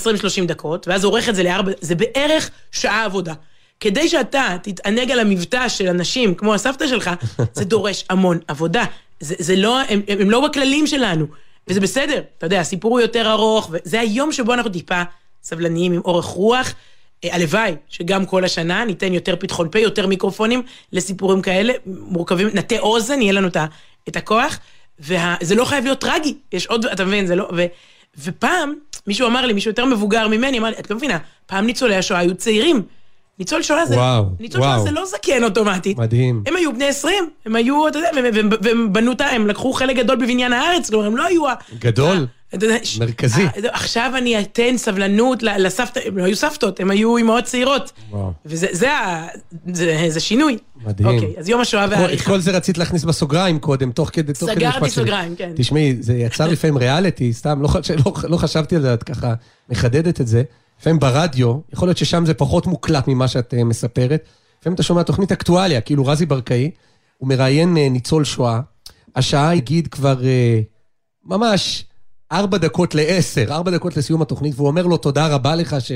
דקות, ואז עורך את זה לארבע, זה בערך שעה עבודה. כדי שאתה תתענג על המבטא של אנשים כמו הסבתא שלך, זה דורש המון עבודה. זה, זה לא, הם הם לא בכללים שלנו, וזה בסדר, אתה יודע, הסיפור הוא יותר ארוך, וזה היום שבו אנחנו טיפה סבלניים עם אורך רוח. אה, הלוואי שגם כל השנה ניתן יותר פתחון פה, יותר מיקרופונים לסיפורים כאלה, מורכבים, נטה אוזן, יהיה לנו את הכוח, וזה לא חייב להיות טרגי, יש עוד, אתה מבין, זה לא, ו, ופעם, מישהו אמר לי, מישהו יותר מבוגר ממני, אמר לי, את לא מבינה, פעם ניצולי השואה היו צעירים. ניצול שואה זה, וואו, ניצול שואה וואו. זה לא זקן אוטומטית. מדהים. הם היו בני 20, הם היו, אתה יודע, והם- והם- והם בנו את ה... הם לקחו חלק גדול בבניין הארץ, כלומר, הם לא היו... ה- גדול. מרכזי. עכשיו אני אתן סבלנות לסבתא, הם לא היו סבתות, הם היו אמהות צעירות. וזה זה זה- זה שינוי. מדהים. אוקיי, אז יום השואה את והעריכה. כל זה רצית להכניס בסוגריים קודם, תוך כדי, סגרתי. סוגריים, כן. תשמעי, זה יצא לפעמים ריאליטי, סתם, לא, לא, לא חשבתי על זה, את ככה מחדדת את זה. לפעמים ברדיו, יכול להיות ששם זה פחות מוקלט ממה שאת אה, מספרת. לפעמים אתה שומע תוכנית אקטואליה, כאילו רזי ברקאי, הוא מראיין אה, ניצול שואה, השעה הגיד כבר אה, ממש ארבע דקות לעשר, ארבע דקות לסיום התוכנית, והוא אומר לו, תודה רבה לך ש...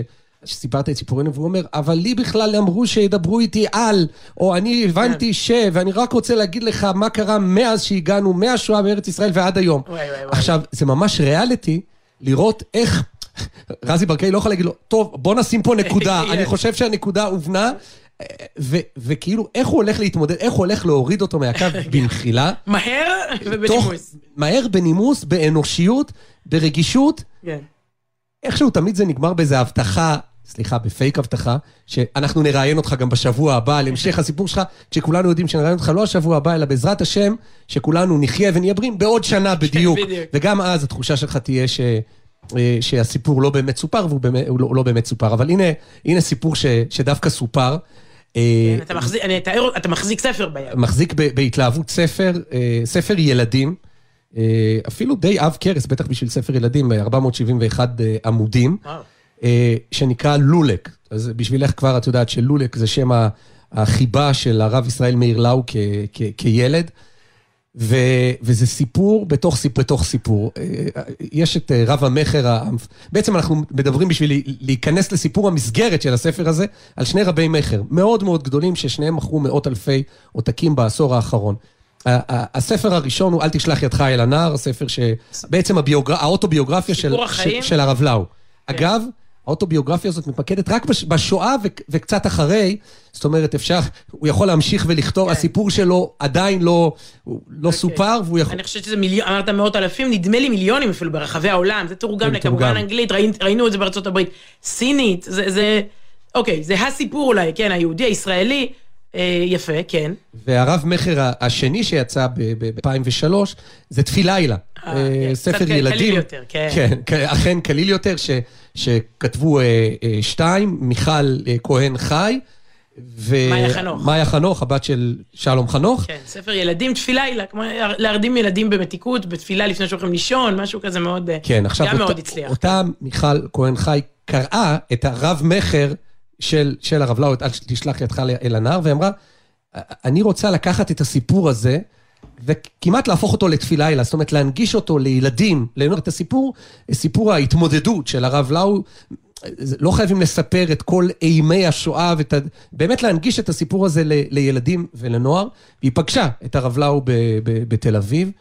שסיפרת את סיפורנו, והוא אומר, אבל לי בכלל אמרו שידברו איתי על, או אני הבנתי ש... ואני רק רוצה להגיד לך מה קרה מאז שהגענו מהשואה בארץ ישראל ועד היום. וואי, וואי, וואי. עכשיו, זה ממש ריאליטי לראות איך... רזי ברקאי לא יכול להגיד לו, טוב, בוא נשים פה נקודה, *laughs* אני חושב שהנקודה הובנה, ו- וכאילו, איך הוא הולך להתמודד, איך הוא הולך להוריד אותו מהקו *laughs* במחילה, מהר ובנימוס. מהר, בנימוס, באנושיות, ברגישות, כן. איכשהו תמיד זה נגמר באיזה הבטחה, סליחה, בפייק הבטחה, שאנחנו נראיין אותך גם בשבוע הבא על המשך הסיפור שלך, כשכולנו יודעים שנראיין אותך לא השבוע הבא, אלא בעזרת השם, שכולנו נחיה ונהיה בריאים בעוד שנה בדיוק. בדיוק. וגם אז התחושה שלך תהיה ש... אה, שהסיפור לא באמת סופר, והוא באמת, לא, לא באמת סופר. אבל הנה, הנה סיפור ש, שדווקא סופר. אה, אתה מחזיק, אני אתאר, אתה מחזיק ספר ביד. מחזיק ב- בהתלהבות ספר, אה, ספר ילדים, אפילו די עב כרס, בטח בשביל ספר ילדים, אה, 471 אה, עמודים, שנקרא לולק. אז בשבילך כבר את יודעת שלולק זה שם החיבה של הרב ישראל מאיר לאו כ- כ- כילד. ו, וזה סיפור בתוך סיפור בתוך סיפור. אה, יש את אה, רב המכר, בעצם אנחנו מדברים בשביל להיכנס לסיפור המסגרת של הספר הזה, על שני רבי מכר, מאוד מאוד גדולים, ששניהם מכרו מאות אלפי עותקים בעשור האחרון. הספר הראשון הוא אל תשלח ידך אל הנער, הספר שבעצם הביוגר... האוטוביוגרפיה של, של, הרב לאו. אגב, האוטוביוגרפיה הזאת מתמקדת רק בש- בשואה ו- וקצת אחרי, זאת אומרת, אפשר, הוא יכול להמשיך ולכתוב, כן. הסיפור שלו עדיין לא, לא סופר, והוא יכול... אני חושבת שזה מיליון, אמרת מאות אלפים, נדמה לי מיליונים אפילו ברחבי העולם, זה תורגם כן, לכמובן. אנגלית, ראינו, ראינו את זה בארצות הברית, סינית, זה, זה, אוקיי, זה הסיפור אולי, כן, היהודי, הישראלי, אה, יפה, כן. והרב מכר השני שיצא ב-2003, זה תפילילה. אה, אה, כן, ספר קצת ילדים. קליל יותר, כן. כן, אכן קליל יותר, שכתבו אה, אה, שתיים, מיכל אה, כהן חי. ו- מאיה חנוך. מאיה חנוך, הבת של שלום חנוך. כן, ספר ילדים, תפילה, הילה, כמו להרדים ילדים במתיקות, בתפילה לפני שהולכים לישון, משהו כזה מאוד, אה, כן, עכשיו, גם מאוד אותה, הצליח. אותה מיכל כהן חי קראה את הרב מכר של, של הרב לאו, את אל תשלח ידך אל הנער, ואמרה, אני רוצה לקחת את הסיפור הזה, וכמעט להפוך אותו לתפילה, זאת אומרת, להנגיש אותו לילדים, ליהנות את הסיפור, סיפור ההתמודדות של הרב לאו. לא חייבים לספר את כל אימי השואה, ואת. באמת להנגיש את הסיפור הזה ל... לילדים ולנוער. והיא פגשה את הרב לאו ב... ב... בתל אביב.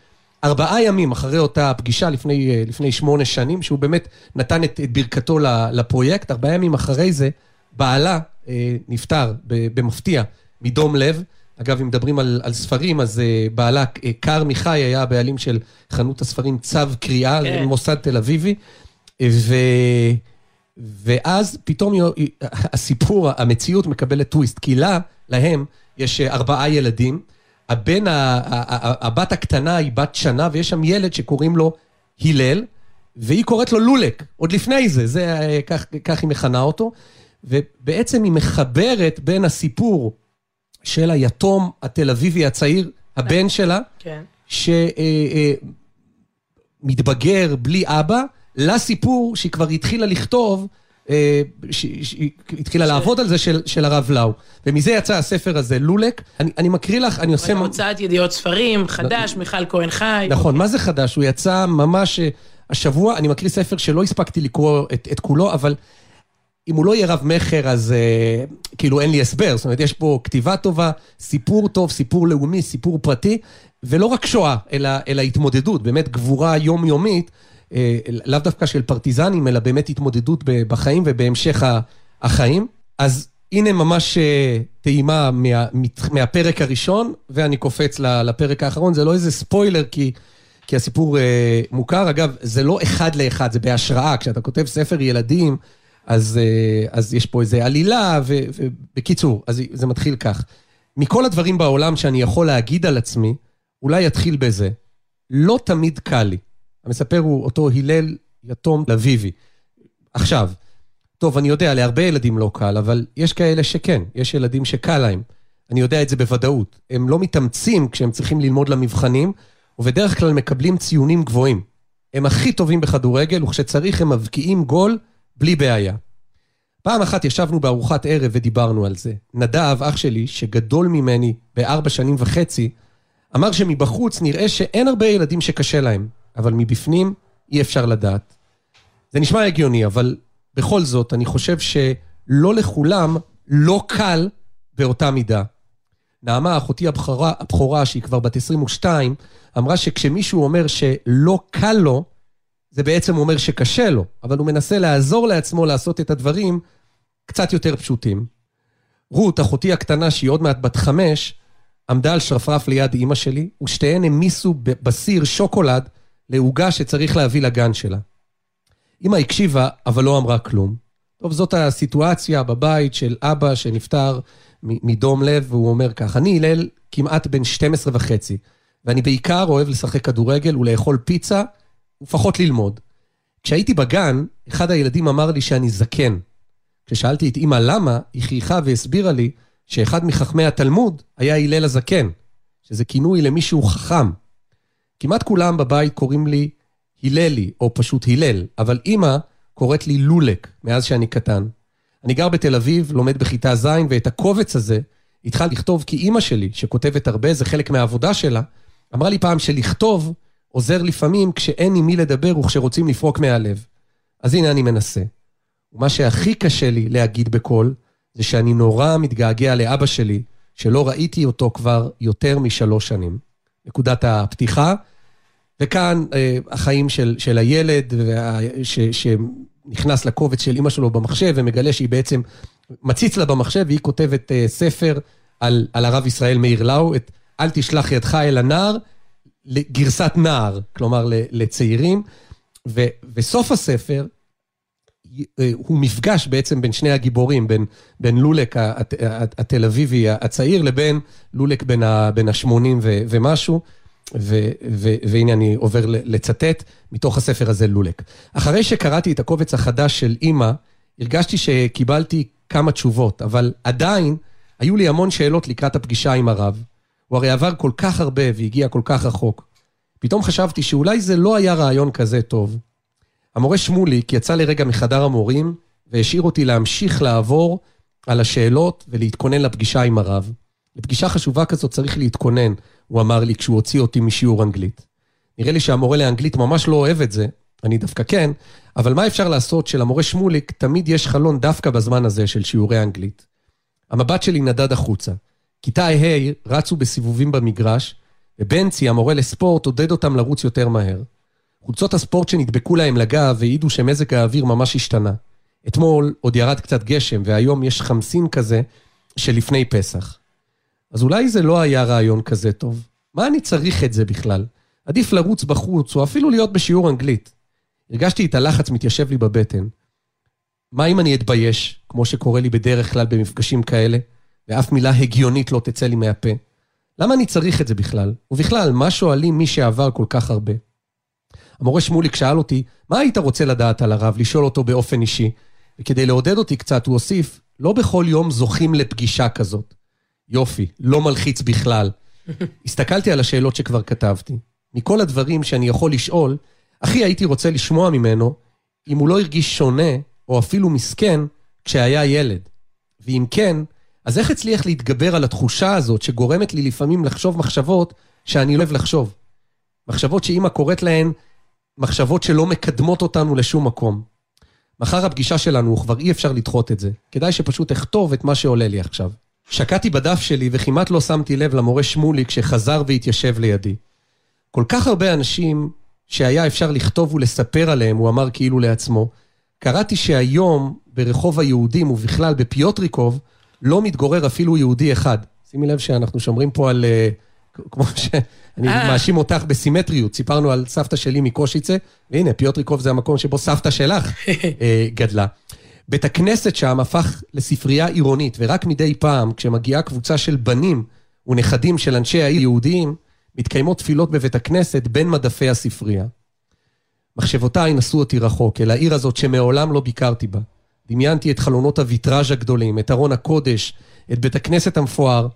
ארבעה ימים אחרי אותה פגישה, לפני, לפני שמונה שנים, שהוא באמת נתן את, את ברכתו לפרויקט, ארבעה ימים אחרי זה, בעלה אה, נפטר. במפתיע מדום לב. אגב, אם מדברים על, על ספרים, אז אה, בעלה, אה, קר מיכאי, היה הבעלים של חנות הספרים צו קריאה, כן. מוסד תל אביבי. ו... ואז פתאום הסיפור, המציאות מקבלת טוויסט, כי לה, להם, יש אה, ארבעה ילדים. הבן, הבת הקטנה היא בת שנה, ויש שם ילד שקוראים לו הלל, והיא קוראת לו לולק, עוד לפני זה, זה אה, כך, כך היא מכנה אותו. ובעצם היא מחברת בין הסיפור של היתום התל אביבי הצעיר, הבן שלה, כן. שמתבגר בלי אבא, לסיפור שהיא כבר התחילה לכתוב, אה, ש- שהיא התחילה לעבוד על זה של, של הרב לאו. ומזה יצא הספר הזה, לולק. אני, אני מקריא לך, אני עושה... הוצאת ידיעות ספרים, חדש, מיכל כהן חי. נכון, מה זה חדש? הוא יצא ממש אה, השבוע, אני מקריא ספר שלא הספקתי לקרוא את, את כולו, אבל אם הוא לא יהיה רב מכר, אז אה, כאילו אין לי הסבר. זאת אומרת, יש פה כתיבה טובה, סיפור טוב, סיפור לאומי, סיפור פרטי, ולא רק שואה, אלא, אלא התמודדות, באמת גבורה יומיומית, אה, לאו דווקא של פרטיזנים, אלא באמת התמודדות בחיים ובהמשך החיים. אז הנה ממש אה, טעימה מה, מהפרק הראשון, ואני קופץ לפרק האחרון. זה לא איזה ספוילר, כי... כי הסיפור אה, מוכר. אגב, זה לא אחד לאחד, זה בהשראה. כשאתה כותב ספר ילדים, אז, אה, אז יש פה איזו עלילה, ו- ובקיצור, אז זה מתחיל כך. מכל הדברים בעולם שאני יכול להגיד על עצמי, אולי אתחיל בזה. לא תמיד קל לי. המספר הוא אותו הלל יתום לביבי. עכשיו, טוב, אני יודע, להרבה ילדים לא קל, אבל יש כאלה שכן, יש ילדים שקל להם. אני יודע את זה בוודאות. הם לא מתאמצים כשהם צריכים ללמוד למבחנים, ובדרך כלל מקבלים ציונים גבוהים. הם הכי טובים בכדורגל, וכשצריך הם מבקיעים גול בלי בעיה. פעם אחת ישבנו בארוחת ערב ודיברנו על זה. נדב, אח שלי, שגדול ממני בארבע שנים וחצי, אמר שמבחוץ נראה שאין הרבה ילדים שקשה להם, אבל מבפנים אי אפשר לדעת. זה נשמע הגיוני, אבל בכל זאת, אני חושב שלא לכולם לא קל באותה מידה. נעמה, אחותי הבכורה, הבכורה, שהיא כבר בת 22, אמרה שכשמישהו אומר שלא קל לו, זה בעצם אומר שקשה לו, אבל הוא מנסה לעזור לעצמו לעשות את הדברים קצת יותר פשוטים. רות, אחותי הקטנה, שהיא עוד מעט בת חמש, עמדה על שרפרף ליד אימא שלי, ושתיהן העמיסו ב- בסיר שוקולד לעוגה שצריך להביא לגן שלה. אמא הקשיבה, אבל לא אמרה כלום. טוב, זאת הסיטואציה בבית של אבא שנפטר מדום לב, והוא אומר כך, אני הלל כמעט בן 12 וחצי, ואני בעיקר אוהב לשחק כדורגל ולאכול פיצה, ופחות ללמוד. כשהייתי בגן, אחד הילדים אמר לי שאני זקן. כששאלתי את אמא למה, היא חייכה והסבירה לי שאחד מחכמי התלמוד היה הלל הזקן, שזה כינוי למישהו חכם. כמעט כולם בבית קוראים לי הללי, או פשוט הלל, אבל אימא קוראת לי לולק מאז שאני קטן. אני גר בתל אביב, לומד בכיתה ז', ואת הקובץ הזה התחלתי לכתוב כי אימא שלי, שכותבת הרבה, זה חלק מהעבודה שלה, אמרה לי פעם שלכתוב עוזר לפעמים כשאין עם מי לדבר וכשרוצים לפרוק מהלב. אז הנה אני מנסה. ומה שהכי קשה לי להגיד בקול, זה שאני נורא מתגעגע לאבא שלי, שלא ראיתי אותו כבר יותר משלוש שנים. נקודת הפתיחה. וכאן אה, החיים של, של הילד, וה, ש, נכנס לקובץ של אימא שלו במחשב ומגלה שהיא בעצם, מציץ לה במחשב והיא כותבת uh, ספר על, על הרב ישראל מאיר לאו, את אל תשלח ידך אל הנער, גרסת נער, כלומר לצעירים. ו, וסוף הספר, אה, הוא מפגש בעצם בין שני הגיבורים, בין, בין לולק התל אביבי הצעיר לבין לולק בן ה-80 ומשהו. ו, ו, והנה אני עובר לצטט מתוך הספר הזה, לולק. אחרי שקראתי את הקובץ החדש של אימא, הרגשתי שקיבלתי כמה תשובות, אבל עדיין היו לי המון שאלות לקראת הפגישה עם הרב. הוא הרי עבר כל כך הרבה והגיע כל כך רחוק. פתאום חשבתי שאולי זה לא היה רעיון כזה טוב. המורה שמוליק יצא לרגע מחדר המורים והשאיר אותי להמשיך לעבור על השאלות ולהתכונן לפגישה עם הרב. לפגישה חשובה כזאת צריך להתכונן, הוא אמר לי כשהוא הוציא אותי משיעור אנגלית. נראה לי שהמורה לאנגלית ממש לא אוהב את זה, אני דווקא כן, אבל מה אפשר לעשות שלמורה שמוליק תמיד יש חלון דווקא בזמן הזה של שיעורי אנגלית. המבט שלי נדד החוצה. כיתה ה' רצו בסיבובים במגרש, ובנצי, המורה לספורט, עודד אותם לרוץ יותר מהר. חולצות הספורט שנדבקו להם לגב העידו שמזג האוויר ממש השתנה. אתמול עוד ירד קצת גשם, והיום יש חמסין כזה שלפני פסח. אז אולי זה לא היה רעיון כזה טוב. מה אני צריך את זה בכלל? עדיף לרוץ בחוץ, או אפילו להיות בשיעור אנגלית. הרגשתי את הלחץ מתיישב לי בבטן. מה אם אני אתבייש, כמו שקורה לי בדרך כלל במפגשים כאלה, ואף מילה הגיונית לא תצא לי מהפה? למה אני צריך את זה בכלל? ובכלל, מה שואלים מי שעבר כל כך הרבה? המורה שמוליק שאל אותי, מה היית רוצה לדעת על הרב? לשאול אותו באופן אישי. וכדי לעודד אותי קצת, הוא הוסיף, לא בכל יום זוכים לפגישה כזאת. יופי, לא מלחיץ בכלל. *laughs* הסתכלתי על השאלות שכבר כתבתי. מכל הדברים שאני יכול לשאול, הכי הייתי רוצה לשמוע ממנו אם הוא לא הרגיש שונה, או אפילו מסכן, כשהיה ילד. ואם כן, אז איך הצליח להתגבר על התחושה הזאת שגורמת לי לפעמים לחשוב מחשבות שאני לא אוהב לחשוב? מחשבות שאימא קוראת להן מחשבות שלא מקדמות אותנו לשום מקום. מחר הפגישה שלנו, כבר אי אפשר לדחות את זה. כדאי שפשוט אכתוב את מה שעולה לי עכשיו. שקעתי בדף שלי וכמעט לא שמתי לב למורה שמולי כשחזר והתיישב לידי. כל כך הרבה אנשים שהיה אפשר לכתוב ולספר עליהם, הוא אמר כאילו לעצמו, קראתי שהיום ברחוב היהודים ובכלל בפיוטריקוב לא מתגורר אפילו יהודי אחד. שימי לב שאנחנו שומרים פה על... Uh, כמו שאני אה. מאשים אותך בסימטריות, סיפרנו על סבתא שלי מקושיצה, והנה, פיוטריקוב זה המקום שבו סבתא שלך uh, *laughs* גדלה. בית הכנסת שם הפך לספרייה עירונית, ורק מדי פעם, כשמגיעה קבוצה של בנים ונכדים של אנשי העיר יהודיים, מתקיימות תפילות בבית הכנסת בין מדפי הספרייה. מחשבותיי נשאו אותי רחוק, אל העיר הזאת שמעולם לא ביקרתי בה. דמיינתי את חלונות הוויטראז' הגדולים, את ארון הקודש, את בית הכנסת המפואר.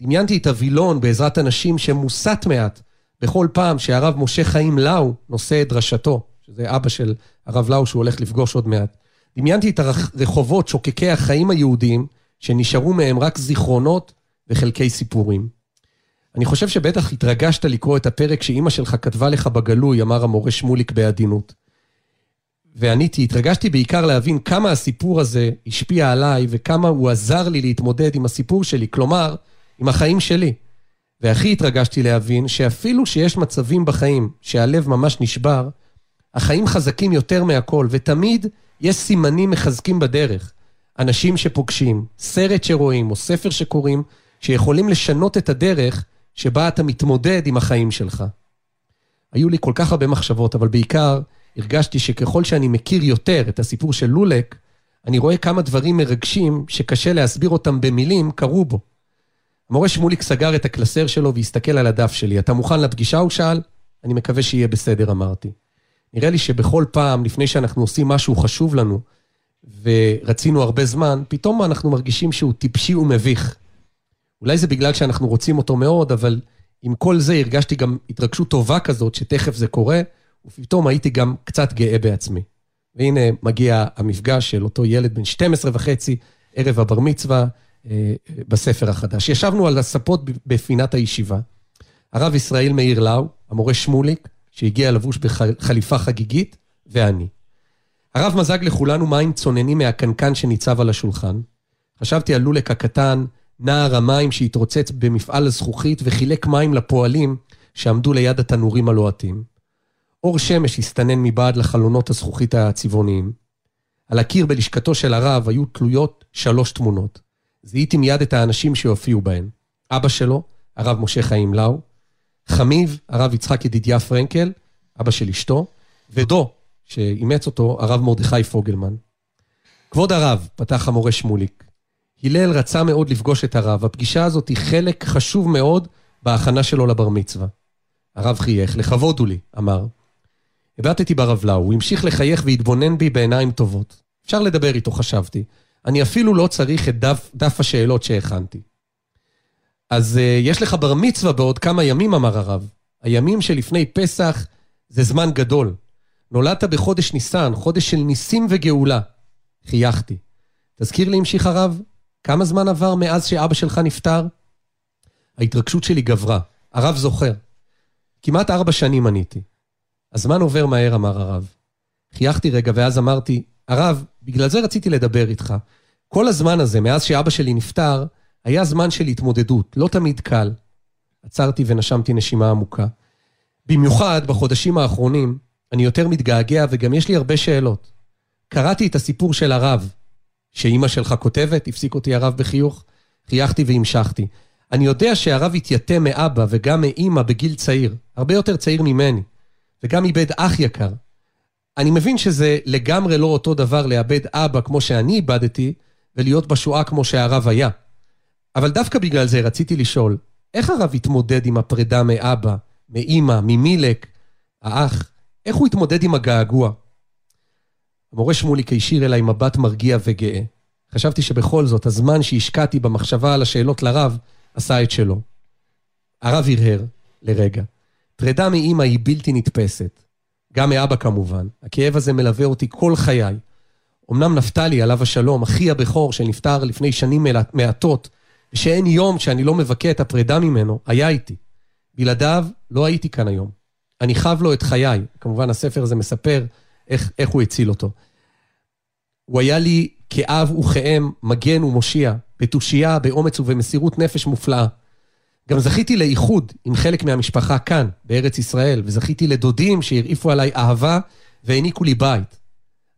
דמיינתי את הווילון בעזרת אנשים שמוסת מעט בכל פעם שהרב משה חיים לאו נושא את דרשתו, שזה אבא של הרב לאו שהוא הולך לפגוש עוד מעט. דמיינתי את הרחובות שוקקי החיים היהודיים, שנשארו מהם רק זיכרונות וחלקי סיפורים. אני חושב שבטח התרגשת לקרוא את הפרק שאימא שלך כתבה לך בגלוי, אמר המורה שמוליק בעדינות. ועניתי, התרגשתי בעיקר להבין כמה הסיפור הזה השפיע עליי וכמה הוא עזר לי להתמודד עם הסיפור שלי, כלומר, עם החיים שלי. והכי התרגשתי להבין שאפילו שיש מצבים בחיים שהלב ממש נשבר, החיים חזקים יותר מהכל, ותמיד יש סימנים מחזקים בדרך. אנשים שפוגשים, סרט שרואים או ספר שקוראים, שיכולים לשנות את הדרך שבה אתה מתמודד עם החיים שלך. היו לי כל כך הרבה מחשבות, אבל בעיקר הרגשתי שככל שאני מכיר יותר את הסיפור של לולק, אני רואה כמה דברים מרגשים שקשה להסביר אותם במילים קרו בו. המורה שמוליק סגר את הקלסר שלו והסתכל על הדף שלי. אתה מוכן לפגישה? הוא שאל. אני מקווה שיהיה בסדר, אמרתי. נראה לי שבכל פעם, לפני שאנחנו עושים משהו חשוב לנו, ורצינו הרבה זמן, פתאום אנחנו מרגישים שהוא טיפשי ומביך. אולי זה בגלל שאנחנו רוצים אותו מאוד, אבל עם כל זה הרגשתי גם התרגשות טובה כזאת, שתכף זה קורה, ופתאום הייתי גם קצת גאה בעצמי. והנה מגיע המפגש של אותו ילד בן 12 וחצי, ערב הבר מצווה, אה, בספר החדש. ישבנו על הספות בפינת הישיבה. הרב ישראל מאיר לאו, המורה שמוליק, שהגיע לבוש בחליפה חגיגית, ואני. הרב מזג לכולנו מים צוננים מהקנקן שניצב על השולחן. חשבתי על לולק הקטן, נער המים שהתרוצץ במפעל הזכוכית וחילק מים לפועלים שעמדו ליד התנורים הלוהטים. אור שמש הסתנן מבעד לחלונות הזכוכית הצבעוניים. על הקיר בלשכתו של הרב היו תלויות שלוש תמונות. זיהיתי מיד את האנשים שהופיעו בהן. אבא שלו, הרב משה חיים לאו, חמיב, הרב יצחק ידידיה פרנקל, אבא של אשתו, ודו, שאימץ אותו, הרב מרדכי פוגלמן. כבוד הרב, פתח המורה שמוליק, הלל רצה מאוד לפגוש את הרב. הפגישה הזאת היא חלק חשוב מאוד בהכנה שלו לבר מצווה. הרב חייך, לכבוד הוא לי, אמר. הבטתי ברב לאו, הוא המשיך לחייך והתבונן בי בעיניים טובות. אפשר לדבר איתו, חשבתי. אני אפילו לא צריך את דף, דף השאלות שהכנתי. אז uh, יש לך בר מצווה בעוד כמה ימים, אמר הרב. הימים שלפני פסח זה זמן גדול. נולדת בחודש ניסן, חודש של ניסים וגאולה. חייכתי. תזכיר לי, המשיך הרב, כמה זמן עבר מאז שאבא שלך נפטר? ההתרגשות שלי גברה. הרב זוכר. כמעט ארבע שנים עניתי. הזמן עובר מהר, אמר הרב. חייכתי רגע, ואז אמרתי, הרב, בגלל זה רציתי לדבר איתך. כל הזמן הזה, מאז שאבא שלי נפטר, היה זמן של התמודדות, לא תמיד קל. עצרתי ונשמתי נשימה עמוקה. במיוחד בחודשים האחרונים, אני יותר מתגעגע וגם יש לי הרבה שאלות. קראתי את הסיפור של הרב, שאימא שלך כותבת, הפסיק אותי הרב בחיוך, חייכתי והמשכתי. אני יודע שהרב התייתם מאבא וגם מאימא בגיל צעיר, הרבה יותר צעיר ממני, וגם איבד אח יקר. אני מבין שזה לגמרי לא אותו דבר לאבד אבא כמו שאני איבדתי, ולהיות בשואה כמו שהרב היה. אבל דווקא בגלל זה רציתי לשאול, איך הרב התמודד עם הפרידה מאבא, מאימא, ממילק, האח? איך הוא התמודד עם הגעגוע? המורה שמוליק הישיר אליי מבט מרגיע וגאה. חשבתי שבכל זאת, הזמן שהשקעתי במחשבה על השאלות לרב, עשה את שלו. הרב הרהר לרגע. פרידה מאימא היא בלתי נתפסת. גם מאבא כמובן. הכאב הזה מלווה אותי כל חיי. אמנם נפתלי, עליו השלום, אחי הבכור שנפטר לפני שנים מעטות, ושאין יום שאני לא מבכה את הפרידה ממנו, היה איתי. בלעדיו לא הייתי כאן היום. אני חב לו את חיי. כמובן, הספר הזה מספר איך, איך הוא הציל אותו. הוא היה לי כאב וכאם, מגן ומושיע, בתושייה, באומץ ובמסירות נפש מופלאה. גם זכיתי לאיחוד עם חלק מהמשפחה כאן, בארץ ישראל, וזכיתי לדודים שהרעיפו עליי אהבה והעניקו לי בית.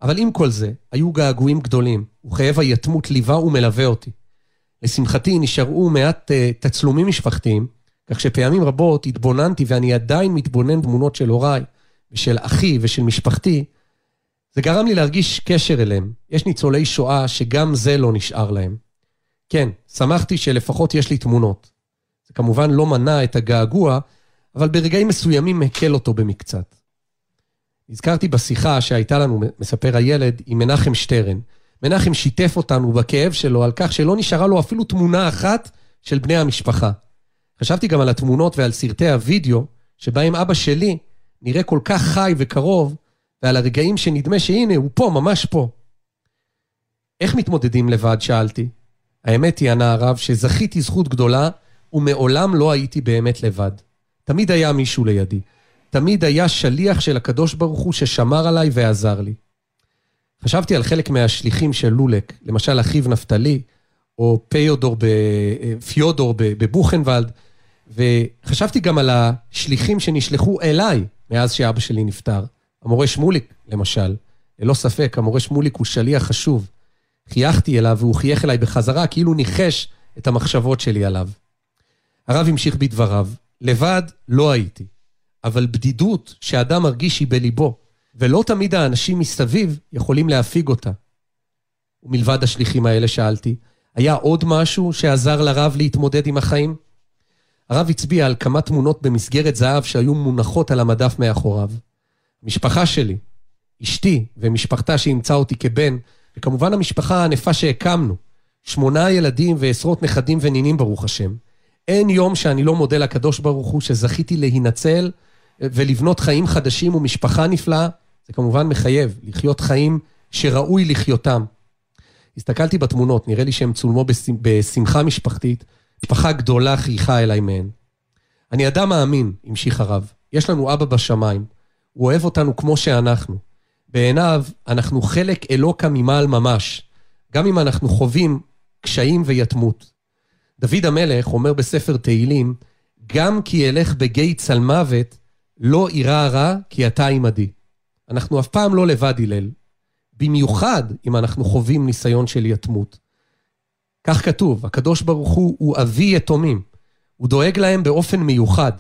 אבל עם כל זה, היו געגועים גדולים, וכאב היתמות ליווה ומלווה אותי. לשמחתי נשארו מעט uh, תצלומים משפחתיים, כך שפעמים רבות התבוננתי, ואני עדיין מתבונן תמונות של הוריי, ושל אחי ושל משפחתי, זה גרם לי להרגיש קשר אליהם. יש ניצולי שואה שגם זה לא נשאר להם. כן, שמחתי שלפחות יש לי תמונות. זה כמובן לא מנע את הגעגוע, אבל ברגעים מסוימים מקל אותו במקצת. נזכרתי בשיחה שהייתה לנו, מספר הילד, עם מנחם שטרן. מנחם שיתף אותנו בכאב שלו על כך שלא נשארה לו אפילו תמונה אחת של בני המשפחה. חשבתי גם על התמונות ועל סרטי הוידאו, שבהם אבא שלי נראה כל כך חי וקרוב, ועל הרגעים שנדמה שהנה, הוא פה, ממש פה. איך מתמודדים לבד? שאלתי. האמת היא, ענה הרב, שזכיתי זכות גדולה, ומעולם לא הייתי באמת לבד. תמיד היה מישהו לידי. תמיד היה שליח של הקדוש ברוך הוא ששמר עליי ועזר לי. חשבתי על חלק מהשליחים של לולק, למשל אחיו נפתלי, או פיודור, ב... פיודור בבוכנוולד, וחשבתי גם על השליחים שנשלחו אליי מאז שאבא שלי נפטר. המורה שמוליק, למשל. ללא ספק, המורה שמוליק הוא שליח חשוב. חייכתי אליו והוא חייך אליי בחזרה, כאילו ניחש את המחשבות שלי עליו. הרב המשיך בדבריו, לבד לא הייתי, אבל בדידות שאדם מרגיש היא בליבו, ולא תמיד האנשים מסביב יכולים להפיג אותה. ומלבד השליחים האלה שאלתי, היה עוד משהו שעזר לרב להתמודד עם החיים? הרב הצביע על כמה תמונות במסגרת זהב שהיו מונחות על המדף מאחוריו. המשפחה שלי, אשתי ומשפחתה שאימצה אותי כבן, וכמובן המשפחה הענפה שהקמנו. שמונה ילדים ועשרות נכדים ונינים, ברוך השם. אין יום שאני לא מודה לקדוש ברוך הוא שזכיתי להינצל ולבנות חיים חדשים ומשפחה נפלאה. זה כמובן מחייב לחיות חיים שראוי לחיותם. הסתכלתי בתמונות, נראה לי שהן צולמו בשמחה משפחתית. משפחה גדולה חייכה אליי מהן. אני אדם מאמין, המשיך הרב. יש לנו אבא בשמיים. הוא אוהב אותנו כמו שאנחנו. בעיניו, אנחנו חלק אלוקה ממעל ממש, גם אם אנחנו חווים קשיים ויתמות. דוד המלך אומר בספר תהילים, גם כי אלך בגיא צלמוות, לא אירע רע, כי אתה עמדי. אנחנו אף פעם לא לבד, הלל. במיוחד אם אנחנו חווים ניסיון של יתמות. כך כתוב, הקדוש ברוך הוא הוא אבי יתומים. הוא דואג להם באופן מיוחד.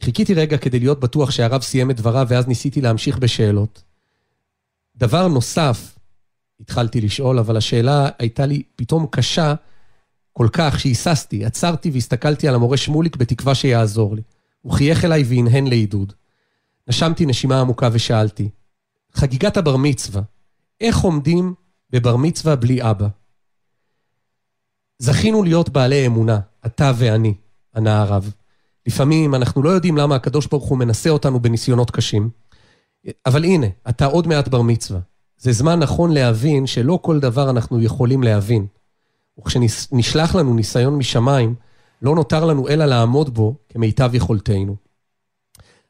חיכיתי רגע כדי להיות בטוח שהרב סיים את דבריו, ואז ניסיתי להמשיך בשאלות. דבר נוסף, התחלתי לשאול, אבל השאלה הייתה לי פתאום קשה כל כך שהיססתי, עצרתי והסתכלתי על המורה שמוליק בתקווה שיעזור לי. הוא חייך אליי והנהן לעידוד. נשמתי נשימה עמוקה ושאלתי, חגיגת הבר מצווה, איך עומדים בבר מצווה בלי אבא? זכינו להיות בעלי אמונה, אתה ואני, ענה הרב. לפעמים אנחנו לא יודעים למה הקדוש ברוך הוא מנסה אותנו בניסיונות קשים, אבל הנה, אתה עוד מעט בר מצווה. זה זמן נכון להבין שלא כל דבר אנחנו יכולים להבין. וכשנשלח לנו ניסיון משמיים, לא נותר לנו אלא לעמוד בו כמיטב יכולתנו.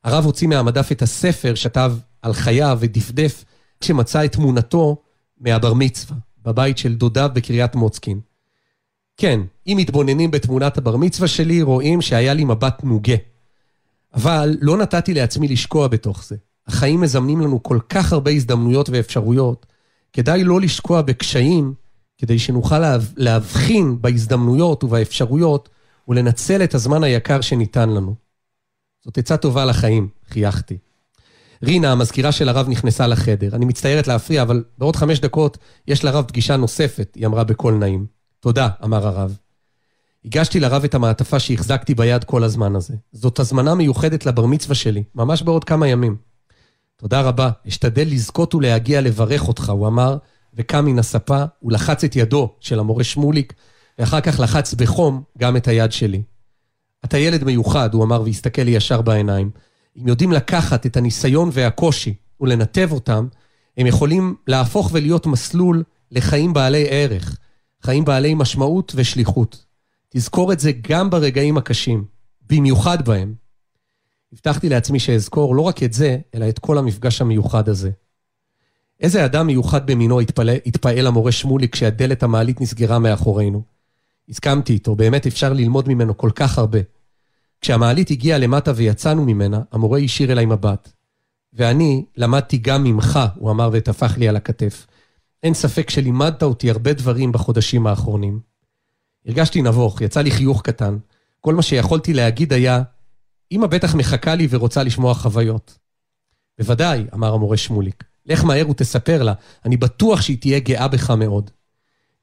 הרב הוציא מהמדף את הספר, שכתב על חייו ודפדף כשמצא את תמונתו מהבר מצווה, בבית של דודיו בקריית מוצקין. כן, אם מתבוננים בתמונת הבר מצווה שלי, רואים שהיה לי מבט נוגה. אבל לא נתתי לעצמי לשקוע בתוך זה. החיים מזמנים לנו כל כך הרבה הזדמנויות ואפשרויות, כדאי לא לשקוע בקשיים, כדי שנוכל להבחין בהזדמנויות ובאפשרויות ולנצל את הזמן היקר שניתן לנו. זאת עצה טובה לחיים, חייכתי. רינה, המזכירה של הרב, נכנסה לחדר. אני מצטערת להפריע, אבל בעוד חמש דקות יש לרב פגישה נוספת, היא אמרה בקול נעים. תודה, אמר הרב. הגשתי לרב את המעטפה שהחזקתי ביד כל הזמן הזה. זאת הזמנה מיוחדת לבר מצווה שלי, ממש בעוד כמה ימים. תודה רבה, אשתדל לזכות ולהגיע לברך אותך, הוא אמר, וקם מן הספה, הוא לחץ את ידו של המורה שמוליק, ואחר כך לחץ בחום גם את היד שלי. אתה ילד מיוחד, הוא אמר והסתכל לי ישר בעיניים. אם יודעים לקחת את הניסיון והקושי ולנתב אותם, הם יכולים להפוך ולהיות מסלול לחיים בעלי ערך, חיים בעלי משמעות ושליחות. תזכור את זה גם ברגעים הקשים, במיוחד בהם. הבטחתי לעצמי שאזכור לא רק את זה, אלא את כל המפגש המיוחד הזה. איזה אדם מיוחד במינו התפעל, המורה שמולי כשהדלת המעלית נסגרה מאחורינו. הסכמתי איתו, באמת אפשר ללמוד ממנו כל כך הרבה. כשהמעלית הגיעה למטה ויצאנו ממנה, המורה השאיר אליי מבט. ואני למדתי גם ממך, הוא אמר וטפח לי על הכתף. אין ספק שלימדת אותי הרבה דברים בחודשים האחרונים. הרגשתי נבוך, יצא לי חיוך קטן. כל מה שיכולתי להגיד היה, אמא בטח מחכה לי ורוצה לשמוע חוויות. בוודאי, אמר המורה שמוליק. לך מהר ותספר לה, אני בטוח שהיא תהיה גאה בך מאוד.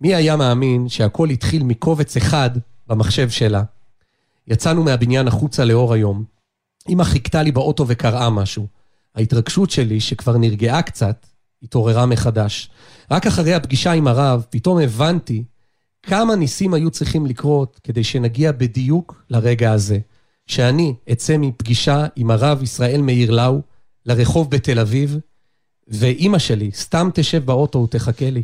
מי היה מאמין שהכל התחיל מקובץ אחד במחשב שלה? יצאנו מהבניין החוצה לאור היום. אמא חיכתה לי באוטו וקראה משהו. ההתרגשות שלי, שכבר נרגעה קצת, התעוררה מחדש. רק אחרי הפגישה עם הרב, פתאום הבנתי כמה ניסים היו צריכים לקרות כדי שנגיע בדיוק לרגע הזה. שאני אצא מפגישה עם הרב ישראל מאיר לאו לרחוב בתל אביב, ואימא שלי סתם תשב באוטו ותחכה לי.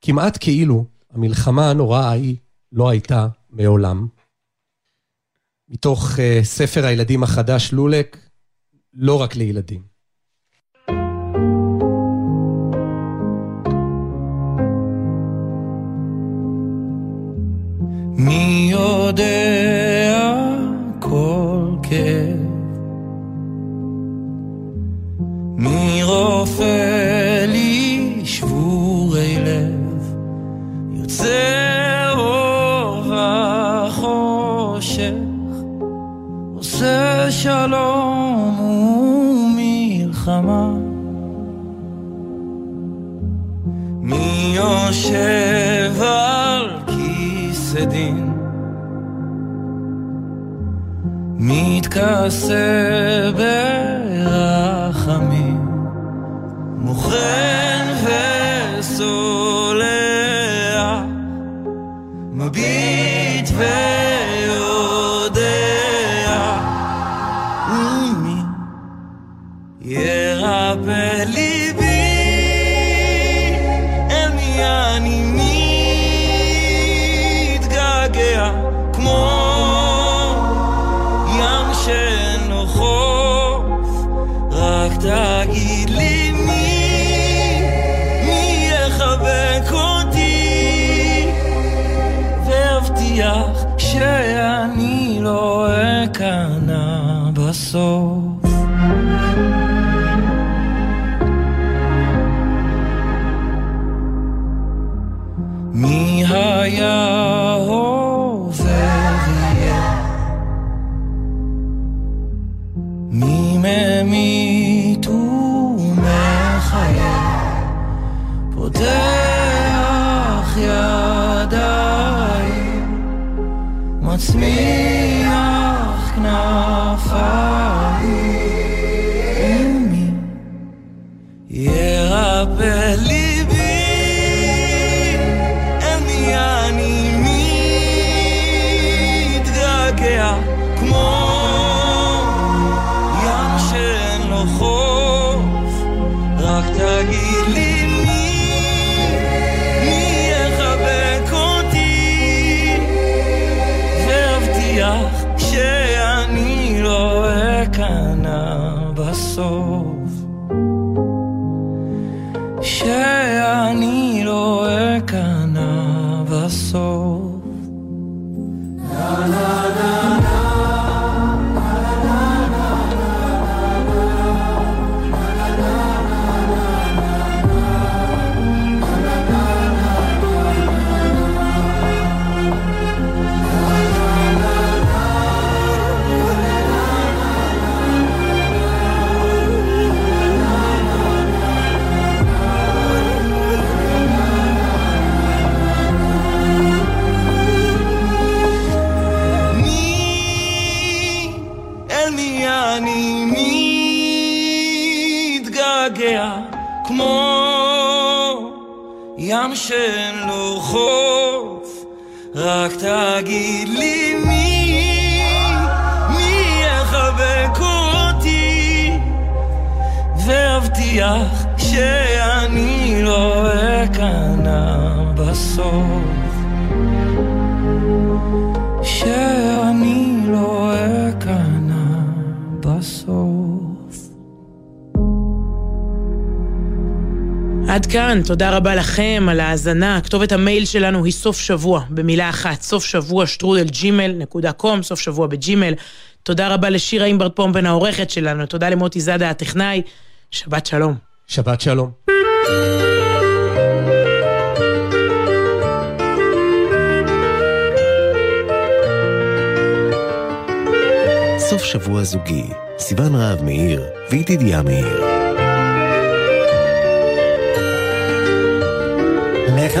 כמעט כאילו המלחמה הנוראה ההיא לא הייתה מעולם. מתוך uh, ספר הילדים החדש לולק, לא רק לילדים. מי יודע כל כאב? מי רופא לי שבורי לב? יוצא אור וחושך, עושה שלום ומלחמה. מי יושב על כיסא דין? מתכסה בסוף. עד כאן, תודה רבה לכם על ההאזנה. כתובת המייל שלנו היא סוף שבוע, במילה אחת, סוף שבוע שטרודל ג'ימל נקודה קום, סוף שבוע בג'ימל. תודה רבה לשירה אימברד פומפן העורכת שלנו, תודה למוטי זאדה הטכנאי. שבת שלום. שבת שלום. סוף שבוע זוגי, סיון רהב מאיר וידידיה מאיר. לך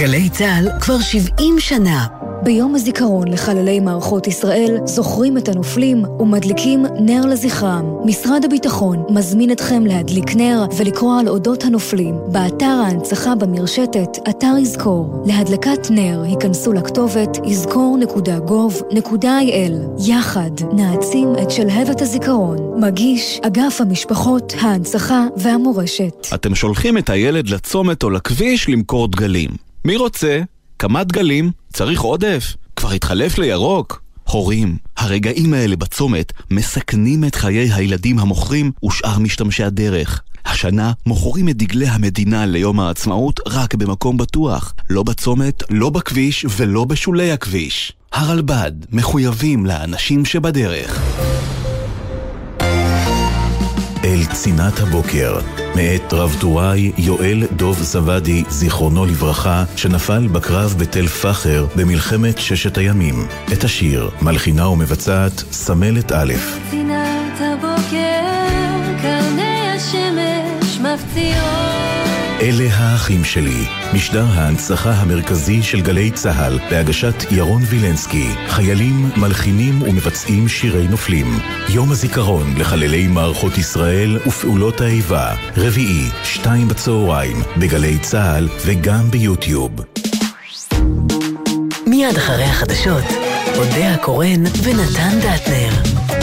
גלי צה"ל כבר 70 שנה. ביום הזיכרון לחללי מערכות ישראל זוכרים את הנופלים ומדליקים נר לזכרם. משרד הביטחון מזמין אתכם להדליק נר ולקרוא על אודות הנופלים באתר ההנצחה במרשתת אתר יזכור. להדלקת נר היכנסו לכתובת יזכור.gov.il. יחד נעצים את שלהבת הזיכרון. מגיש אגף המשפחות, ההנצחה והמורשת. אתם שולחים את הילד לצומת או לכביש למכור דגלים. מי רוצה? כמה דגלים? צריך עודף? כבר התחלף לירוק? הורים, הרגעים האלה בצומת מסכנים את חיי הילדים המוכרים ושאר משתמשי הדרך. השנה מוכרים את דגלי המדינה ליום העצמאות רק במקום בטוח. לא בצומת, לא בכביש ולא בשולי הכביש. הרלב"ד מחויבים לאנשים שבדרך. אל צינת הבוקר, מאת רב טוראי יואל דוב זוואדי, זיכרונו לברכה, שנפל בקרב בתל פחר במלחמת ששת הימים. את השיר מלחינה ומבצעת סמלת א'. צינת הבוקר, קרני השמש מפציעות. אלה האחים שלי, משדר ההנצחה המרכזי של גלי צה"ל, בהגשת ירון וילנסקי, חיילים, מלחינים ומבצעים שירי נופלים. יום הזיכרון לחללי מערכות ישראל ופעולות האיבה, רביעי, שתיים בצהריים, בגלי צה"ל וגם ביוטיוב. מיד אחרי החדשות, אודה הקורן ונתן דטנר.